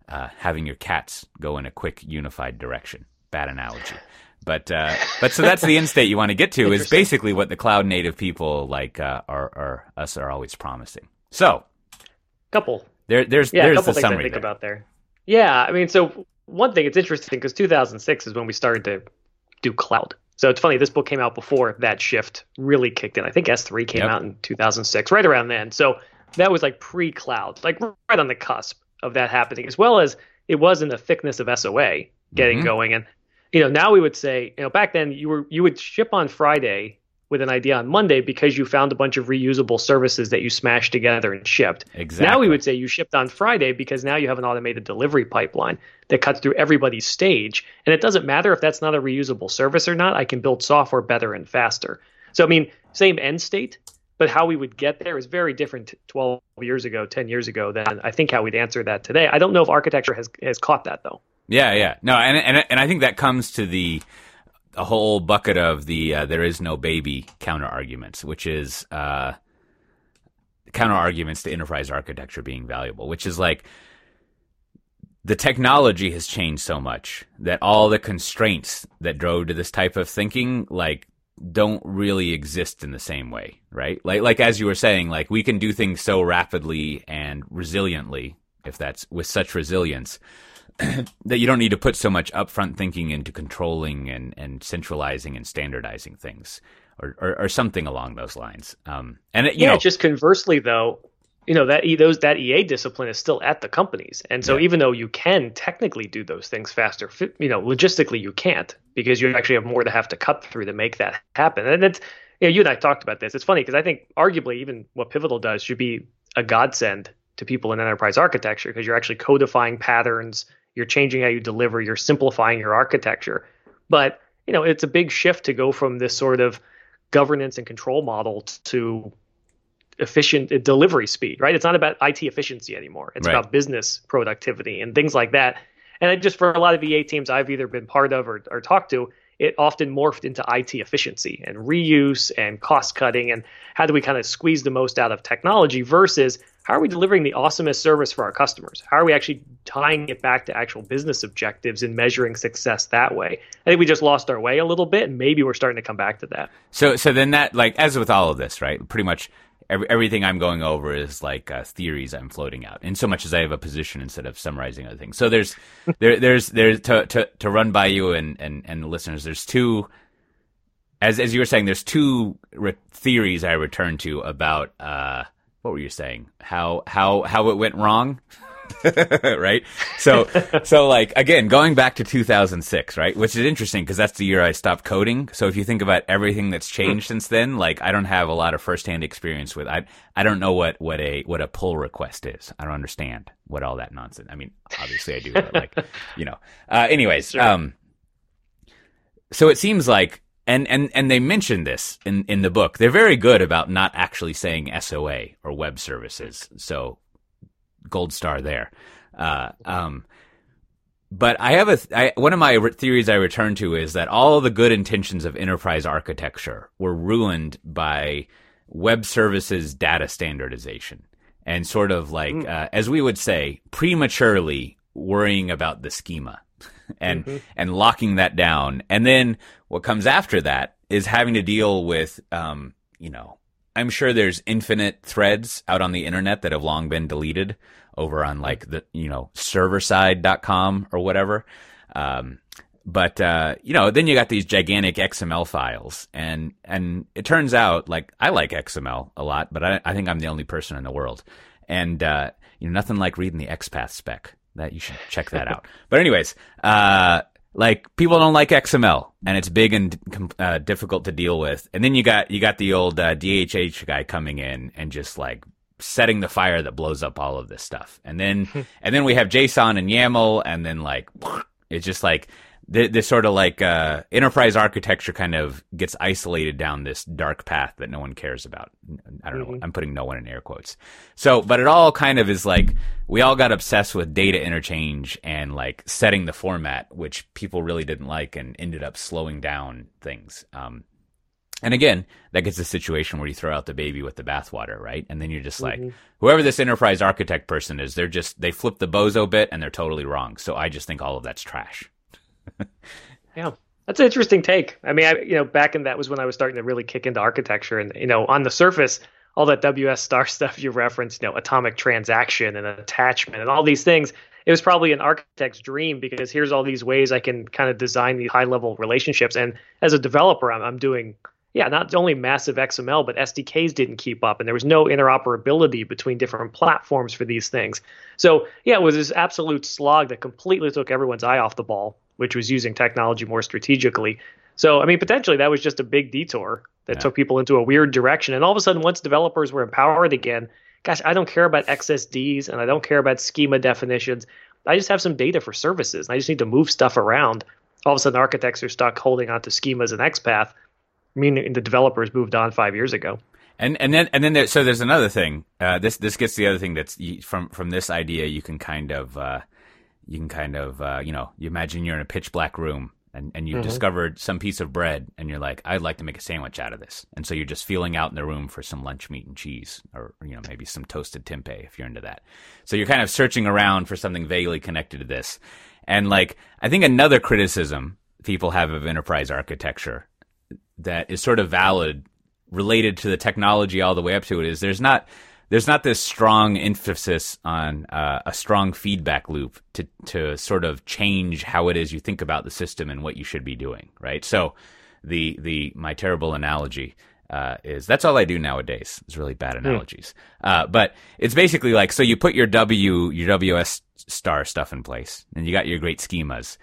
Speaker 1: uh, having your cats go in a quick unified direction. Bad analogy. But uh, but so that's the end state you want to get to is basically what the cloud native people like uh, are, are us are always promising. So,
Speaker 2: couple
Speaker 1: there there's yeah, there's a couple the things I think
Speaker 2: there. about there. Yeah, I mean, so one thing it's interesting because 2006 is when we started to do cloud. So it's funny this book came out before that shift really kicked in. I think S3 came yep. out in 2006, right around then. So that was like pre-cloud, like right on the cusp of that happening, as well as it was in the thickness of SOA getting mm-hmm. going. And you know, now we would say, you know, back then you were you would ship on Friday with an idea on Monday because you found a bunch of reusable services that you smashed together and shipped.
Speaker 1: Exactly.
Speaker 2: Now we would say you shipped on Friday because now you have an automated delivery pipeline that cuts through everybody's stage. And it doesn't matter if that's not a reusable service or not, I can build software better and faster. So, I mean, same end state, but how we would get there is very different 12 years ago, 10 years ago than I think how we'd answer that today. I don't know if architecture has, has caught that though.
Speaker 1: Yeah, yeah. No, and and and I think that comes to the a whole bucket of the uh, there is no baby counter arguments, which is uh, counter arguments to enterprise architecture being valuable, which is like the technology has changed so much that all the constraints that drove to this type of thinking, like don't really exist in the same way, right? Like like as you were saying, like we can do things so rapidly and resiliently, if that's with such resilience that you don't need to put so much upfront thinking into controlling and, and centralizing and standardizing things or, or, or something along those lines. Um, and it,
Speaker 2: yeah,
Speaker 1: know,
Speaker 2: just conversely though, you know that those that EA discipline is still at the companies, and so yeah. even though you can technically do those things faster, you know, logistically you can't because you actually have more to have to cut through to make that happen. And it's you, know, you and I talked about this. It's funny because I think arguably even what Pivotal does should be a godsend to people in enterprise architecture because you're actually codifying patterns, you're changing how you deliver, you're simplifying your architecture. But you know, it's a big shift to go from this sort of governance and control model to efficient uh, delivery speed, right? It's not about IT efficiency anymore. It's right. about business productivity and things like that. And I just for a lot of EA teams I've either been part of or, or talked to, it often morphed into IT efficiency and reuse and cost cutting and how do we kind of squeeze the most out of technology versus how are we delivering the awesomest service for our customers? How are we actually tying it back to actual business objectives and measuring success that way? I think we just lost our way a little bit, and maybe we're starting to come back to that.
Speaker 1: So, so then that, like, as with all of this, right? Pretty much every, everything I'm going over is like uh, theories I'm floating out, in so much as I have a position instead of summarizing other things. So there's, there, there's, there's to, to to run by you and and and listeners. There's two as as you were saying, there's two re- theories I return to about uh, what were you saying? How how how it went wrong? right? So so like again, going back to 2006, right? Which is interesting because that's the year I stopped coding. So if you think about everything that's changed since then, like I don't have a lot of firsthand experience with I I don't know what what a what a pull request is. I don't understand what all that nonsense. I mean, obviously I do, but like, you know. Uh anyways, sure. um so it seems like and and and they mention this in in the book. They're very good about not actually saying SOA or web services. So gold star there. Uh, um, but I have a I, one of my re- theories I return to is that all the good intentions of enterprise architecture were ruined by web services data standardization and sort of like mm. uh, as we would say prematurely worrying about the schema and mm-hmm. and locking that down. And then what comes after that is having to deal with, um, you know, I'm sure there's infinite threads out on the internet that have long been deleted over on like the you know serverside.com or whatever. Um, but uh, you know, then you got these gigantic XML files, and and it turns out like I like XML a lot, but I, I think I'm the only person in the world, and uh, you know, nothing like reading the XPath spec that you should check that out. But anyways, uh, like people don't like XML and it's big and uh, difficult to deal with. And then you got you got the old uh, DHH guy coming in and just like setting the fire that blows up all of this stuff. And then and then we have JSON and YAML and then like it's just like this sort of like uh, enterprise architecture kind of gets isolated down this dark path that no one cares about. I don't mm-hmm. know. I'm putting no one in air quotes. So, but it all kind of is like we all got obsessed with data interchange and like setting the format, which people really didn't like and ended up slowing down things. Um, and again, that gets a situation where you throw out the baby with the bathwater, right? And then you're just like, mm-hmm. whoever this enterprise architect person is, they're just, they flip the bozo bit and they're totally wrong. So I just think all of that's trash.
Speaker 2: Yeah. That's an interesting take. I mean, I, you know, back in that was when I was starting to really kick into architecture, and you know, on the surface, all that WS star stuff you referenced, you know, atomic transaction and attachment and all these things, it was probably an architect's dream because here's all these ways I can kind of design these high level relationships. And as a developer, I'm, I'm doing, yeah, not only massive XML, but SDKs didn't keep up, and there was no interoperability between different platforms for these things. So yeah, it was this absolute slog that completely took everyone's eye off the ball which was using technology more strategically. So, I mean, potentially that was just a big detour that yeah. took people into a weird direction. And all of a sudden, once developers were empowered again, gosh, I don't care about XSDs and I don't care about schema definitions. I just have some data for services. I just need to move stuff around. All of a sudden, architects are stuck holding onto schemas and XPath, meaning the developers moved on five years ago.
Speaker 1: And and then and then there, so there's another thing. Uh, this this gets the other thing that's from from this idea you can kind of uh, you can kind of uh, you know you imagine you're in a pitch black room and, and you've mm-hmm. discovered some piece of bread and you're like i'd like to make a sandwich out of this. And so you're just feeling out in the room for some lunch meat and cheese or you know maybe some toasted tempeh if you're into that. So you're kind of searching around for something vaguely connected to this. And like i think another criticism people have of enterprise architecture that is sort of valid related to the technology all the way up to it is there's not there's not this strong emphasis on uh, a strong feedback loop to to sort of change how it is you think about the system and what you should be doing, right? So the the my terrible analogy. uh, is that's all I do nowadays. It's really bad analogies. Mm. Uh, but it's basically like so you put your W your WS star stuff in place, and you got your great schemas,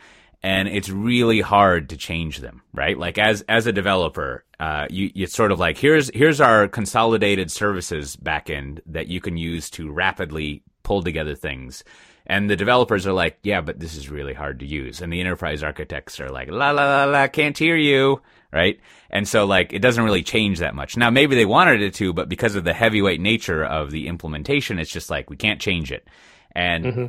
Speaker 1: and it's really hard to change them, right? Like as as a developer, uh, you it's sort of like here's here's our consolidated services backend that you can use to rapidly pull together things. And the developers are like, yeah, but this is really hard to use. And the enterprise architects are like, la la la la, can't hear you, right? And so like it doesn't really change that much. Now maybe they wanted it to, but because of the heavyweight nature of the implementation, it's just like we can't change it. And mm-hmm.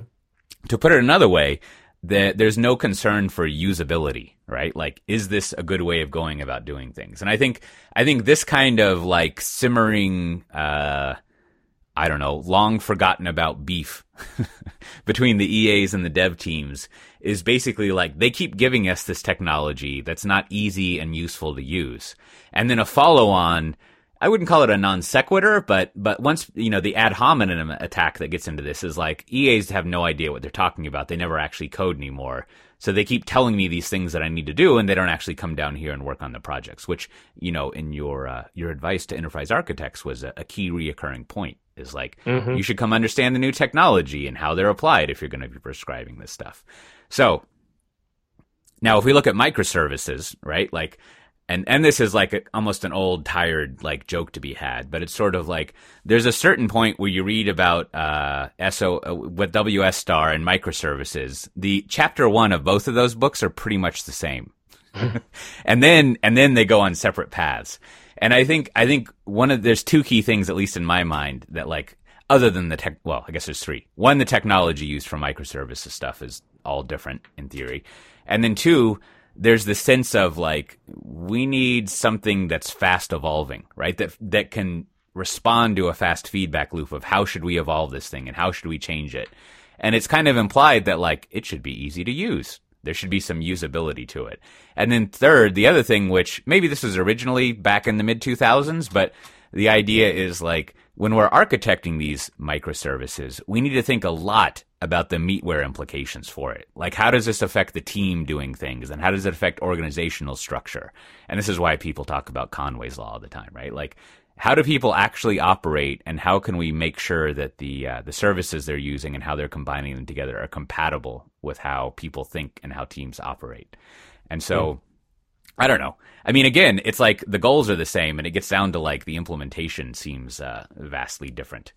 Speaker 1: to put it another way, the, there's no concern for usability, right? Like, is this a good way of going about doing things? And I think, I think this kind of like simmering, uh, I don't know, long forgotten about beef between the EAs and the dev teams is basically like they keep giving us this technology that's not easy and useful to use. And then a follow on, I wouldn't call it a non sequitur, but, but once, you know, the ad hominem attack that gets into this is like EAs have no idea what they're talking about. They never actually code anymore. So they keep telling me these things that I need to do, and they don't actually come down here and work on the projects. Which you know, in your uh, your advice to enterprise architects was a, a key reoccurring point. Is like mm-hmm. you should come understand the new technology and how they're applied if you're going to be prescribing this stuff. So now, if we look at microservices, right? Like and and this is like a, almost an old tired like joke to be had but it's sort of like there's a certain point where you read about uh so uh, with ws star and microservices the chapter one of both of those books are pretty much the same. And then and then they go on separate paths. And i think i think one of there's two key things at least in my mind that like other than the tech well i guess there's three. One the technology used for microservices stuff is all different in theory. And then two there's the sense of like we need something that's fast evolving, right? That that can respond to a fast feedback loop of how should we evolve this thing and how should we change it. And it's kind of implied that like it should be easy to use. There should be some usability to it. And then third, the other thing which maybe this was originally back in the mid 2000s, but the idea is like when we're architecting these microservices, we need to think a lot about the meatware implications for it. Like, how does this affect the team doing things, and how does it affect organizational structure? And this is why people talk about Conway's law all the time, right? Like, how do people actually operate, and how can we make sure that the uh, the services they're using and how they're combining them together are compatible with how people think and how teams operate? And so. Mm. I don't know. I mean, again, it's like the goals are the same, and it gets down to like the implementation seems uh, vastly different.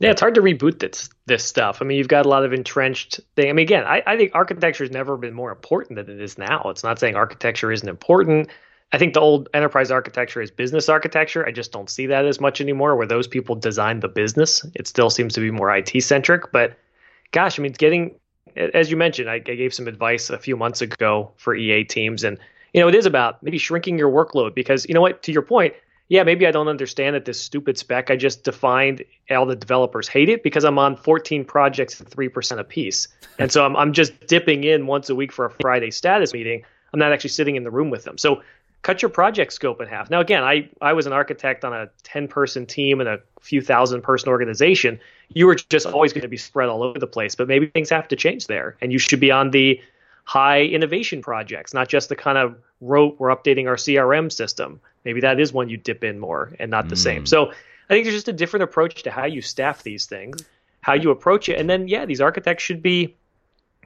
Speaker 2: Yeah, it's hard to reboot this this stuff. I mean, you've got a lot of entrenched thing. I mean, again, I, I think architecture has never been more important than it is now. It's not saying architecture isn't important. I think the old enterprise architecture is business architecture. I just don't see that as much anymore, where those people design the business. It still seems to be more IT centric. But gosh, I mean, it's getting as you mentioned, I, I gave some advice a few months ago for EA teams, and you know, it is about maybe shrinking your workload because you know what, to your point, yeah, maybe I don't understand that this stupid spec I just defined, all the developers hate it because I'm on 14 projects at 3% a piece. And so I'm, I'm just dipping in once a week for a Friday status meeting. I'm not actually sitting in the room with them. So cut your project scope in half. Now, again, I, I was an architect on a 10 person team and a few thousand person organization. You were just always going to be spread all over the place, but maybe things have to change there. And you should be on the high innovation projects, not just the kind of rote we're updating our CRM system. Maybe that is one you dip in more and not the mm. same. So I think there's just a different approach to how you staff these things, how you approach it. And then, yeah, these architects should be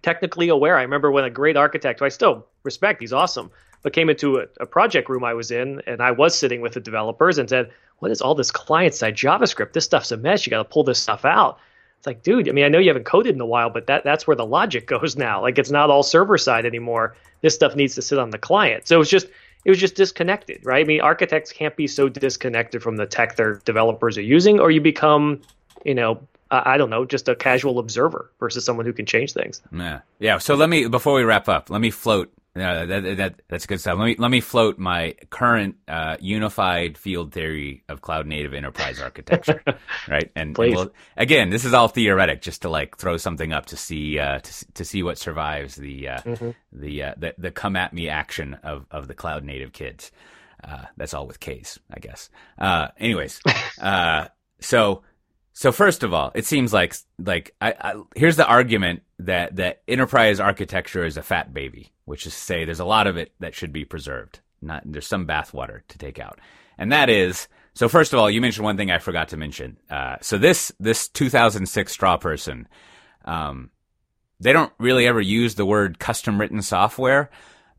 Speaker 2: technically aware. I remember when a great architect, who I still respect, he's awesome, but came into a, a project room I was in and I was sitting with the developers and said, What is all this client side JavaScript? This stuff's a mess. You got to pull this stuff out. It's like, dude, I mean, I know you haven't coded in a while, but that that's where the logic goes now. Like it's not all server side anymore. This stuff needs to sit on the client. So it's just it was just disconnected, right? I mean, architects can't be so disconnected from the tech their developers are using, or you become, you know, I don't know, just a casual observer versus someone who can change things.
Speaker 1: Yeah, yeah. So let me before we wrap up, let me float yeah, that, that, that's good stuff. Let me let me float my current uh, unified field theory of cloud native enterprise architecture, right? And, and we'll, again, this is all theoretic, just to like throw something up to see uh, to, to see what survives the uh, mm-hmm. the, uh, the the come at me action of of the cloud native kids. Uh, that's all with K's, I guess. Uh, anyways, so so first of all, it seems like like I, I, here's the argument that that enterprise architecture is a fat baby, which is to say there's a lot of it that should be preserved. Not there's some bathwater to take out. and that is so. First of all, you mentioned one thing I forgot to mention. Uh, so this this 2006 straw person, um, they don't really ever use the word custom written software,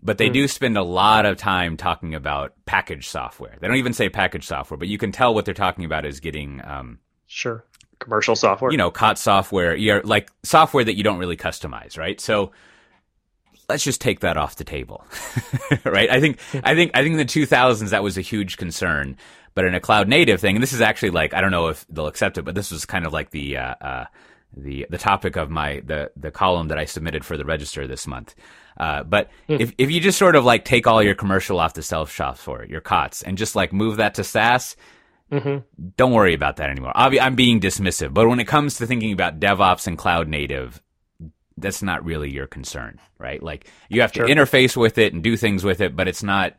Speaker 1: but they mm. do spend a lot of time talking about package software. They don't even say package software, but you can tell what they're talking about is getting um,
Speaker 2: sure commercial software.
Speaker 1: You know, COT software, like software that you don't really customize, right? So let's just take that off the table, right? I think, I think, I think in the 2000s that was a huge concern, but in a cloud native thing, and this is actually like I don't know if they'll accept it, but this was kind of like the uh, uh, the the topic of my the the column that I submitted for the register this month. Uh, but mm. if if you just sort of like take all your commercial off the self shops for your COTS and just like move that to SaaS, mm-hmm. don't worry about that anymore. I'm being dismissive, but when it comes to thinking about DevOps and cloud native, that's not really your concern, right? Like you have to interface with it and do things with it, but it's not,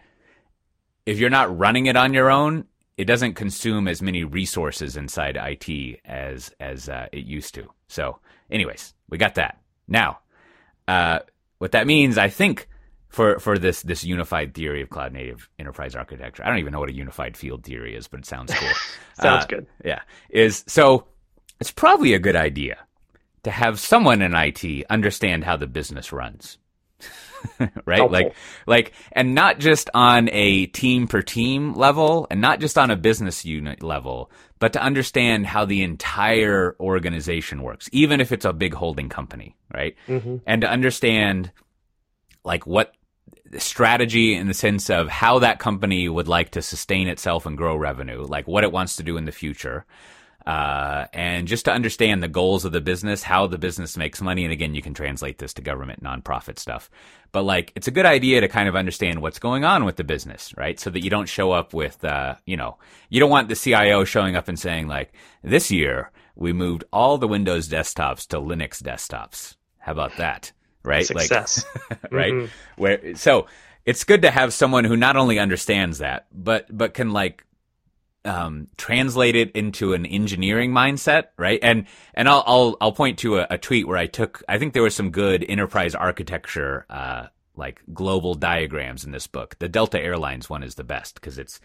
Speaker 1: if you're not running it on your own, it doesn't consume as many resources inside IT as, as uh, it used to. So anyways, we got that. Now, uh, what that means, I think, for for this this unified theory of cloud native enterprise architecture. I don't even know what a unified field theory is, but it sounds cool.
Speaker 2: sounds uh, good.
Speaker 1: Yeah, is so it's probably a good idea to have someone in IT understand how the business runs. right? Helpful. Like like and not just on a team per team level and not just on a business unit level, but to understand how the entire organization works, even if it's a big holding company, right? Mm-hmm. And to understand like what strategy in the sense of how that company would like to sustain itself and grow revenue, like what it wants to do in the future uh, and just to understand the goals of the business, how the business makes money. And again, you can translate this to government nonprofit stuff. But like, it's a good idea to kind of understand what's going on with the business, right? So that you don't show up with, uh, you know, you don't want the CIO showing up and saying like, this year we moved all the Windows desktops to Linux desktops. How about that? Right?
Speaker 2: Success.
Speaker 1: Like, right? Mm-hmm. Where, so it's good to have someone who not only understands that, but, but can like um, translate it into an engineering mindset, right? And and I'll I'll, I'll point to a, a, tweet where I took I think there was some good enterprise architecture uh, like global diagrams in this book. The Delta Airlines one is the best because it's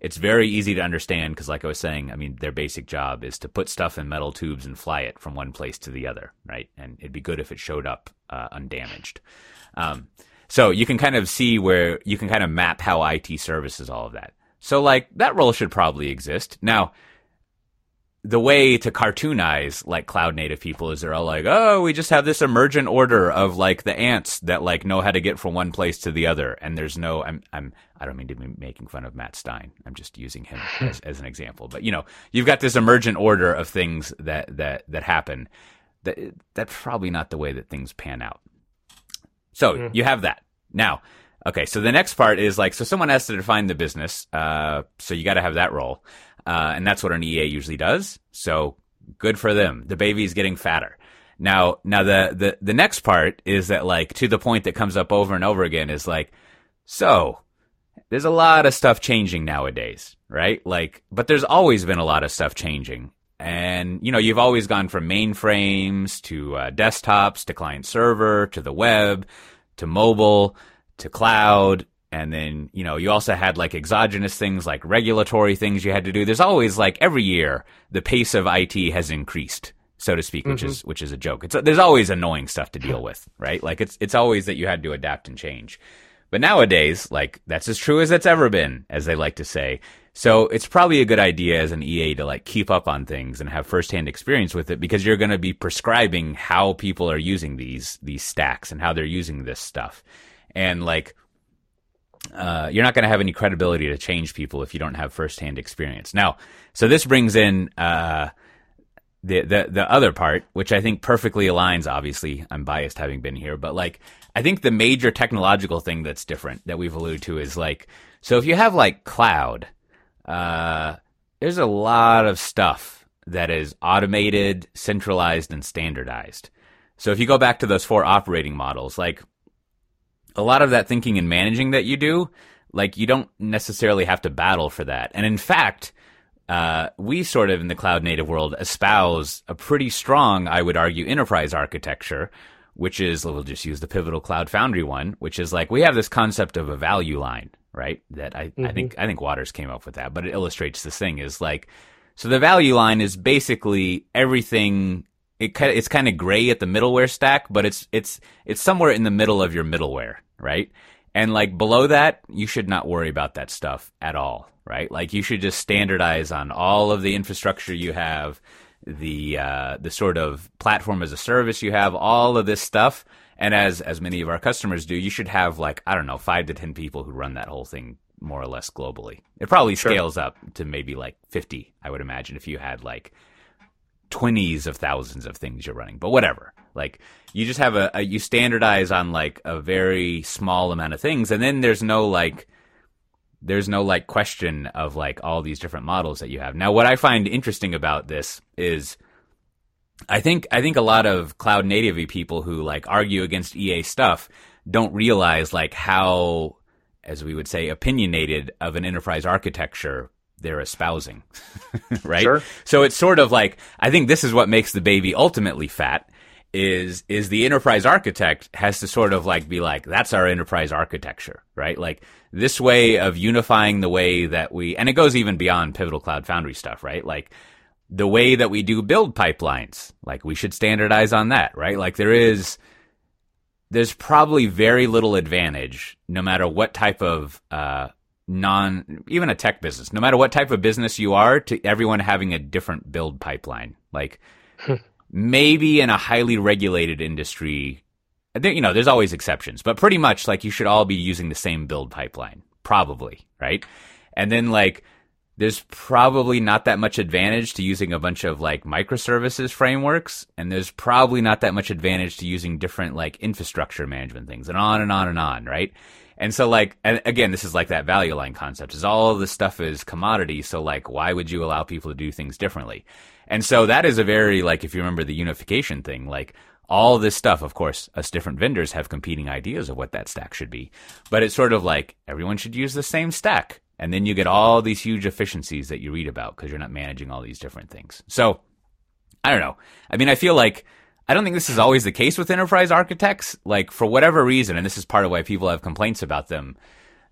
Speaker 1: it's very easy to understand because like I was saying, I mean their basic job is to put stuff in metal tubes and fly it from one place to the other, right? And it'd be good if it showed up uh, undamaged. Um, so you can kind of see where you can kind of map how IT services all of that. So like that role should probably exist. Now, the way to cartoonize like cloud native people is they're all like, oh, we just have this emergent order of like the ants that like know how to get from one place to the other, and there's no, I'm, I'm, I don't mean to be making fun of Matt Stine. I'm just using him as, as an example. But you know, you've got this emergent order of things that that that happen. That that's probably not the way that things pan out. So mm. you have that now. Okay, so the next part is like, so someone has to define the business, uh, so you got to have that role, uh, and that's what an EA usually does. So good for them. The baby's getting fatter. Now, now the the the next part is that like to the point that comes up over and over again is like, so there's a lot of stuff changing nowadays, right? Like, but there's always been a lot of stuff changing. And, you know, you've always gone from mainframes to uh, desktops to client server to the web to mobile to cloud. And then, you know, you also had like exogenous things like regulatory things you had to do. There's always like every year the pace of IT has increased, so to speak, which mm-hmm. is, which is a joke. It's, there's always annoying stuff to deal with, right? Like it's, it's always that you had to adapt and change. But nowadays, like that's as true as it's ever been, as they like to say. So it's probably a good idea as an EA to like keep up on things and have firsthand experience with it because you're going to be prescribing how people are using these these stacks and how they're using this stuff and like uh, you're not going to have any credibility to change people if you don't have firsthand experience. Now, so this brings in uh, the the the other part, which I think perfectly aligns. Obviously, I'm biased having been here, but like I think the major technological thing that's different that we've alluded to is like so if you have like cloud, uh, there's a lot of stuff that is automated, centralized, and standardized. So if you go back to those four operating models, like a lot of that thinking and managing that you do, like you don't necessarily have to battle for that. And in fact, uh, we sort of in the cloud native world espouse a pretty strong, I would argue, enterprise architecture, which is, we'll just use the pivotal cloud foundry one, which is like we have this concept of a value line, right? That I, mm-hmm. I think I think Watters came up with that, but it illustrates this thing is like so the value line is basically everything it it's kind of gray at the middleware stack, but it's it's it's somewhere in the middle of your middleware, right? And like below that, you should not worry about that stuff at all, right? Like you should just standardize on all of the infrastructure you have, the uh, the sort of platform as a service you have, all of this stuff. And as as many of our customers do, you should have like I don't know five to ten people who run that whole thing more or less globally. It probably sure. scales up to maybe like fifty, I would imagine, if you had like twenties of thousands of things you're running, but whatever. Like you just have a, a, you standardize on like a very small amount of things, and then there's no like there's no like question of like all these different models that you have. Now, what I find interesting about this is. I think I think a lot of cloud native people who like argue against EA stuff don't realize like how as we would say opinionated of an enterprise architecture they're espousing, right? Sure. So it's sort of like I think this is what makes the baby ultimately fat is is the enterprise architect has to sort of like be like that's our enterprise architecture, right? Like this way of unifying the way that we and it goes even beyond Pivotal Cloud Foundry stuff, right? Like the way that we do build pipelines, like we should standardize on that, right? Like there is there's probably very little advantage no matter what type of uh, non even a tech business no matter what type of business you are to everyone having a different build pipeline like maybe in a highly regulated industry you know there's always exceptions but pretty much like you should all be using the same build pipeline probably right and then like there's probably not that much advantage to using a bunch of like microservices frameworks and there's probably not that much advantage to using different like infrastructure management things and on and on and on right and so like and again, this is like that value line concept is all this stuff is commodity. So like why would you allow people to do things differently? And so that is a very like if you remember the unification thing, like all this stuff, of course, us different vendors have competing ideas of what that stack should be. But it's sort of like everyone should use the same stack. And then you get all these huge efficiencies that you read about because you're not managing all these different things. So I don't know. I mean, I feel like I don't think this is always the case with enterprise architects. Like for whatever reason, and this is part of why people have complaints about them.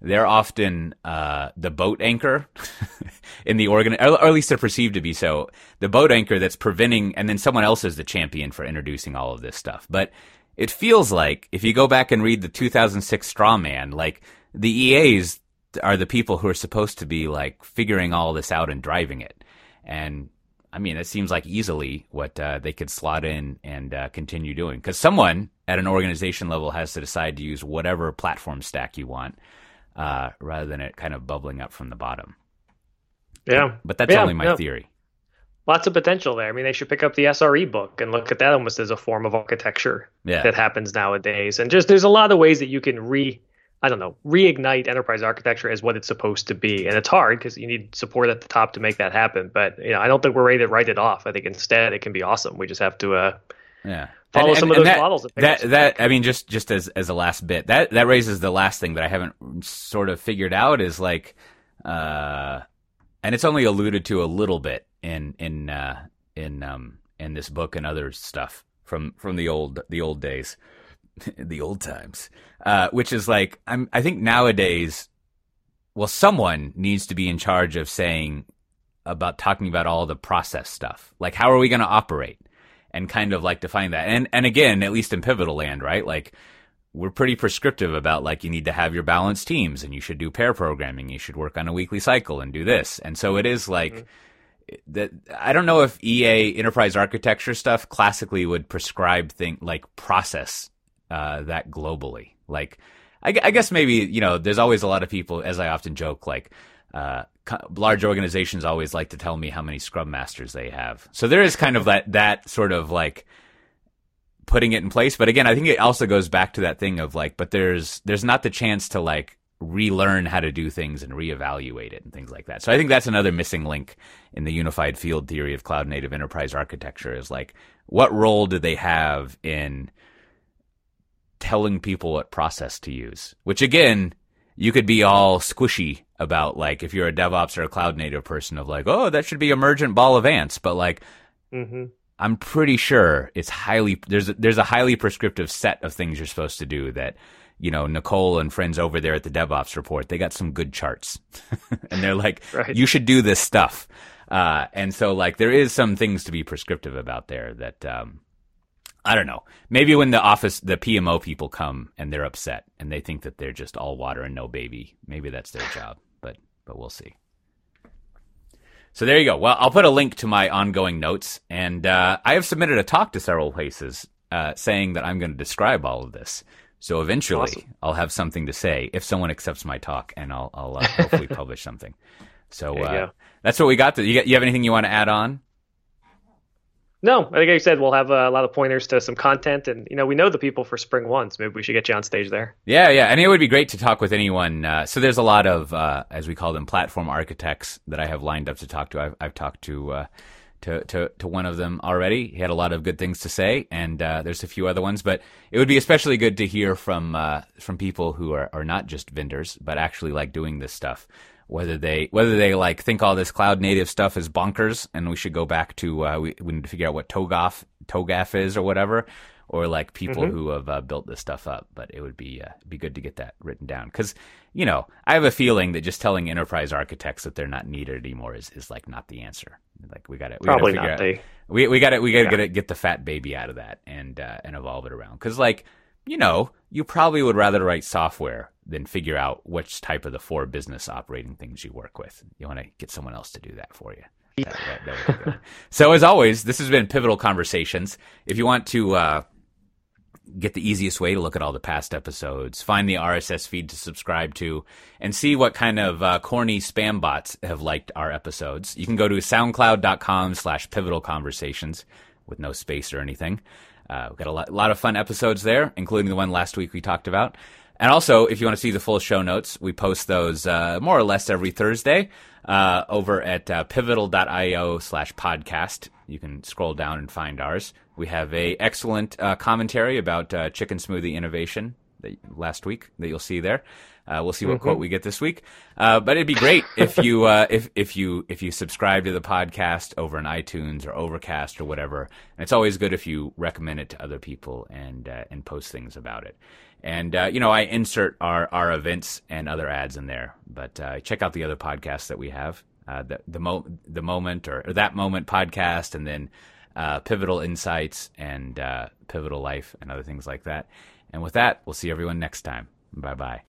Speaker 1: They're often uh, the boat anchor in the organ, or at least they're perceived to be so. The boat anchor that's preventing, and then someone else is the champion for introducing all of this stuff. But it feels like if you go back and read the 2006 Straw Man, like the EAs are the people who are supposed to be like figuring all this out and driving it. And I mean, it seems like easily what uh, they could slot in and uh, continue doing. Because someone at an organization level has to decide to use whatever platform stack you want, uh, rather than it kind of bubbling up from the bottom.
Speaker 2: Yeah,
Speaker 1: but that's
Speaker 2: yeah,
Speaker 1: only my
Speaker 2: yeah.
Speaker 1: theory.
Speaker 2: Lots of potential there. I mean, they should pick up the SRE book and look at that almost as a form of architecture
Speaker 1: yeah.
Speaker 2: that happens nowadays. And just there's a lot of ways that you can re I don't know, reignite enterprise architecture as what it's supposed to be. And it's hard because you need support at the top to make that happen. But you know, I don't think we're ready to write it off. I think instead it can be awesome. We just have to uh,
Speaker 1: yeah
Speaker 2: follow
Speaker 1: and,
Speaker 2: some
Speaker 1: and,
Speaker 2: of those
Speaker 1: that,
Speaker 2: models. That
Speaker 1: that, that I mean, just just as as a last bit, that that raises the last thing that I haven't sort of figured out is like, uh, and it's only alluded to a little bit in in uh, in um in this book and other stuff from from the old the old days the old times, uh, which is like I'm. I think nowadays, well, someone needs to be in charge of saying about talking about all the process stuff. Like, how are we going to operate, and kind of like define that. And and again, at least in pivotal land, right? Like, we're pretty prescriptive about like you need to have your balanced teams, and you should do pair programming. You should work on a weekly cycle and do this. And so it is like. Mm-hmm that I don't know if EA enterprise architecture stuff classically would prescribe thing like process uh, that globally. Like, I, I, guess maybe you know, there's always a lot of people, as I often joke, like. Uh, large organizations always like to tell me how many scrum masters they have. So there is kind of that that sort of like putting it in place. But again, I think it also goes back to that thing of like, but there's there's not the chance to like relearn how to do things and reevaluate it and things like that. So I think that's another missing link in the unified field theory of cloud native enterprise architecture is like what role do they have in telling people what process to use, which again, you could be all squishy about like if you're a DevOps or a cloud native person of like, oh, that should be emergent ball of ants, but like,
Speaker 2: mm-hmm.
Speaker 1: I'm pretty sure it's highly there's a, there's a highly prescriptive set of things you're supposed to do that you know, Nicole and friends over there at the DevOps report, they got some good charts. and they're like, right. you should do this stuff. Uh, and so like there is some things to be prescriptive about there that, um, I don't know. Maybe when the office, the PMO people come and they're upset and they think that they're just all water and no baby. Maybe that's their job, but, but we'll see. So there you go. Well, I'll put a link to my ongoing notes, and uh, I have submitted a talk to several places uh, saying that I'm going to describe all of this. So eventually, awesome. I'll have something to say if someone accepts my talk, and I'll, I'll uh, hopefully publish something. So uh, that's what we got. To, you, got. you have anything you want to add on?
Speaker 2: No, I like I said, we'll have a lot of pointers to some content, and you know, we know the people for SpringOne, so maybe we should get you on stage there.
Speaker 1: Yeah, yeah, and it would be great to talk with anyone. Uh, so there's a lot of, uh, as we call them, platform architects that I have lined up to talk to. I've, I've talked to uh, to, to, to one of them already. He had a lot of good things to say, and uh, there's a few other ones. But it would be especially good to hear from uh, from people who are, are not just vendors, but actually like doing this stuff. Whether they whether they like think all this cloud native stuff is bonkers, and we should go back to uh, we, we need to figure out what TOGAF TOGAF is or whatever, or like people mm-hmm. who have uh, built this stuff up. But it would be uh, be good to get that written down because you know I have a feeling that just telling enterprise architects that they're not needed anymore is, is like not the answer. Like we got it.
Speaker 2: Probably gotta not. Out,
Speaker 1: we we got it. We got to yeah. get it, get the fat baby out of that and uh, and evolve it around. Because like you know, you probably would rather write software than figure out which type of the four business operating things you work with. You want to get someone else to do that for you. That, that, that so as always, this has been Pivotal Conversations. If you want to uh, get the easiest way to look at all the past episodes, find the RSS feed to subscribe to, and see what kind of uh, corny spam bots have liked our episodes. You can go to soundcloud.com slash pivotal conversations with no space or anything. Uh, we've got a lot, lot of fun episodes there, including the one last week we talked about. And also, if you want to see the full show notes, we post those uh, more or less every Thursday uh, over at uh, pivotal.io slash podcast. You can scroll down and find ours. We have a excellent uh, commentary about uh, chicken smoothie innovation that, last week that you'll see there. Uh, we'll see what mm-hmm. quote we get this week. Uh, but it'd be great if you uh, if if you if you subscribe to the podcast over on iTunes or Overcast or whatever. And it's always good if you recommend it to other people and uh, and post things about it. And uh, you know, I insert our our events and other ads in there. But uh, check out the other podcasts that we have. the the mo- the moment or, or, that moment podcast, and then pivotal insights and pivotal life and other things like that. And with that, we'll see everyone next time. Bye bye.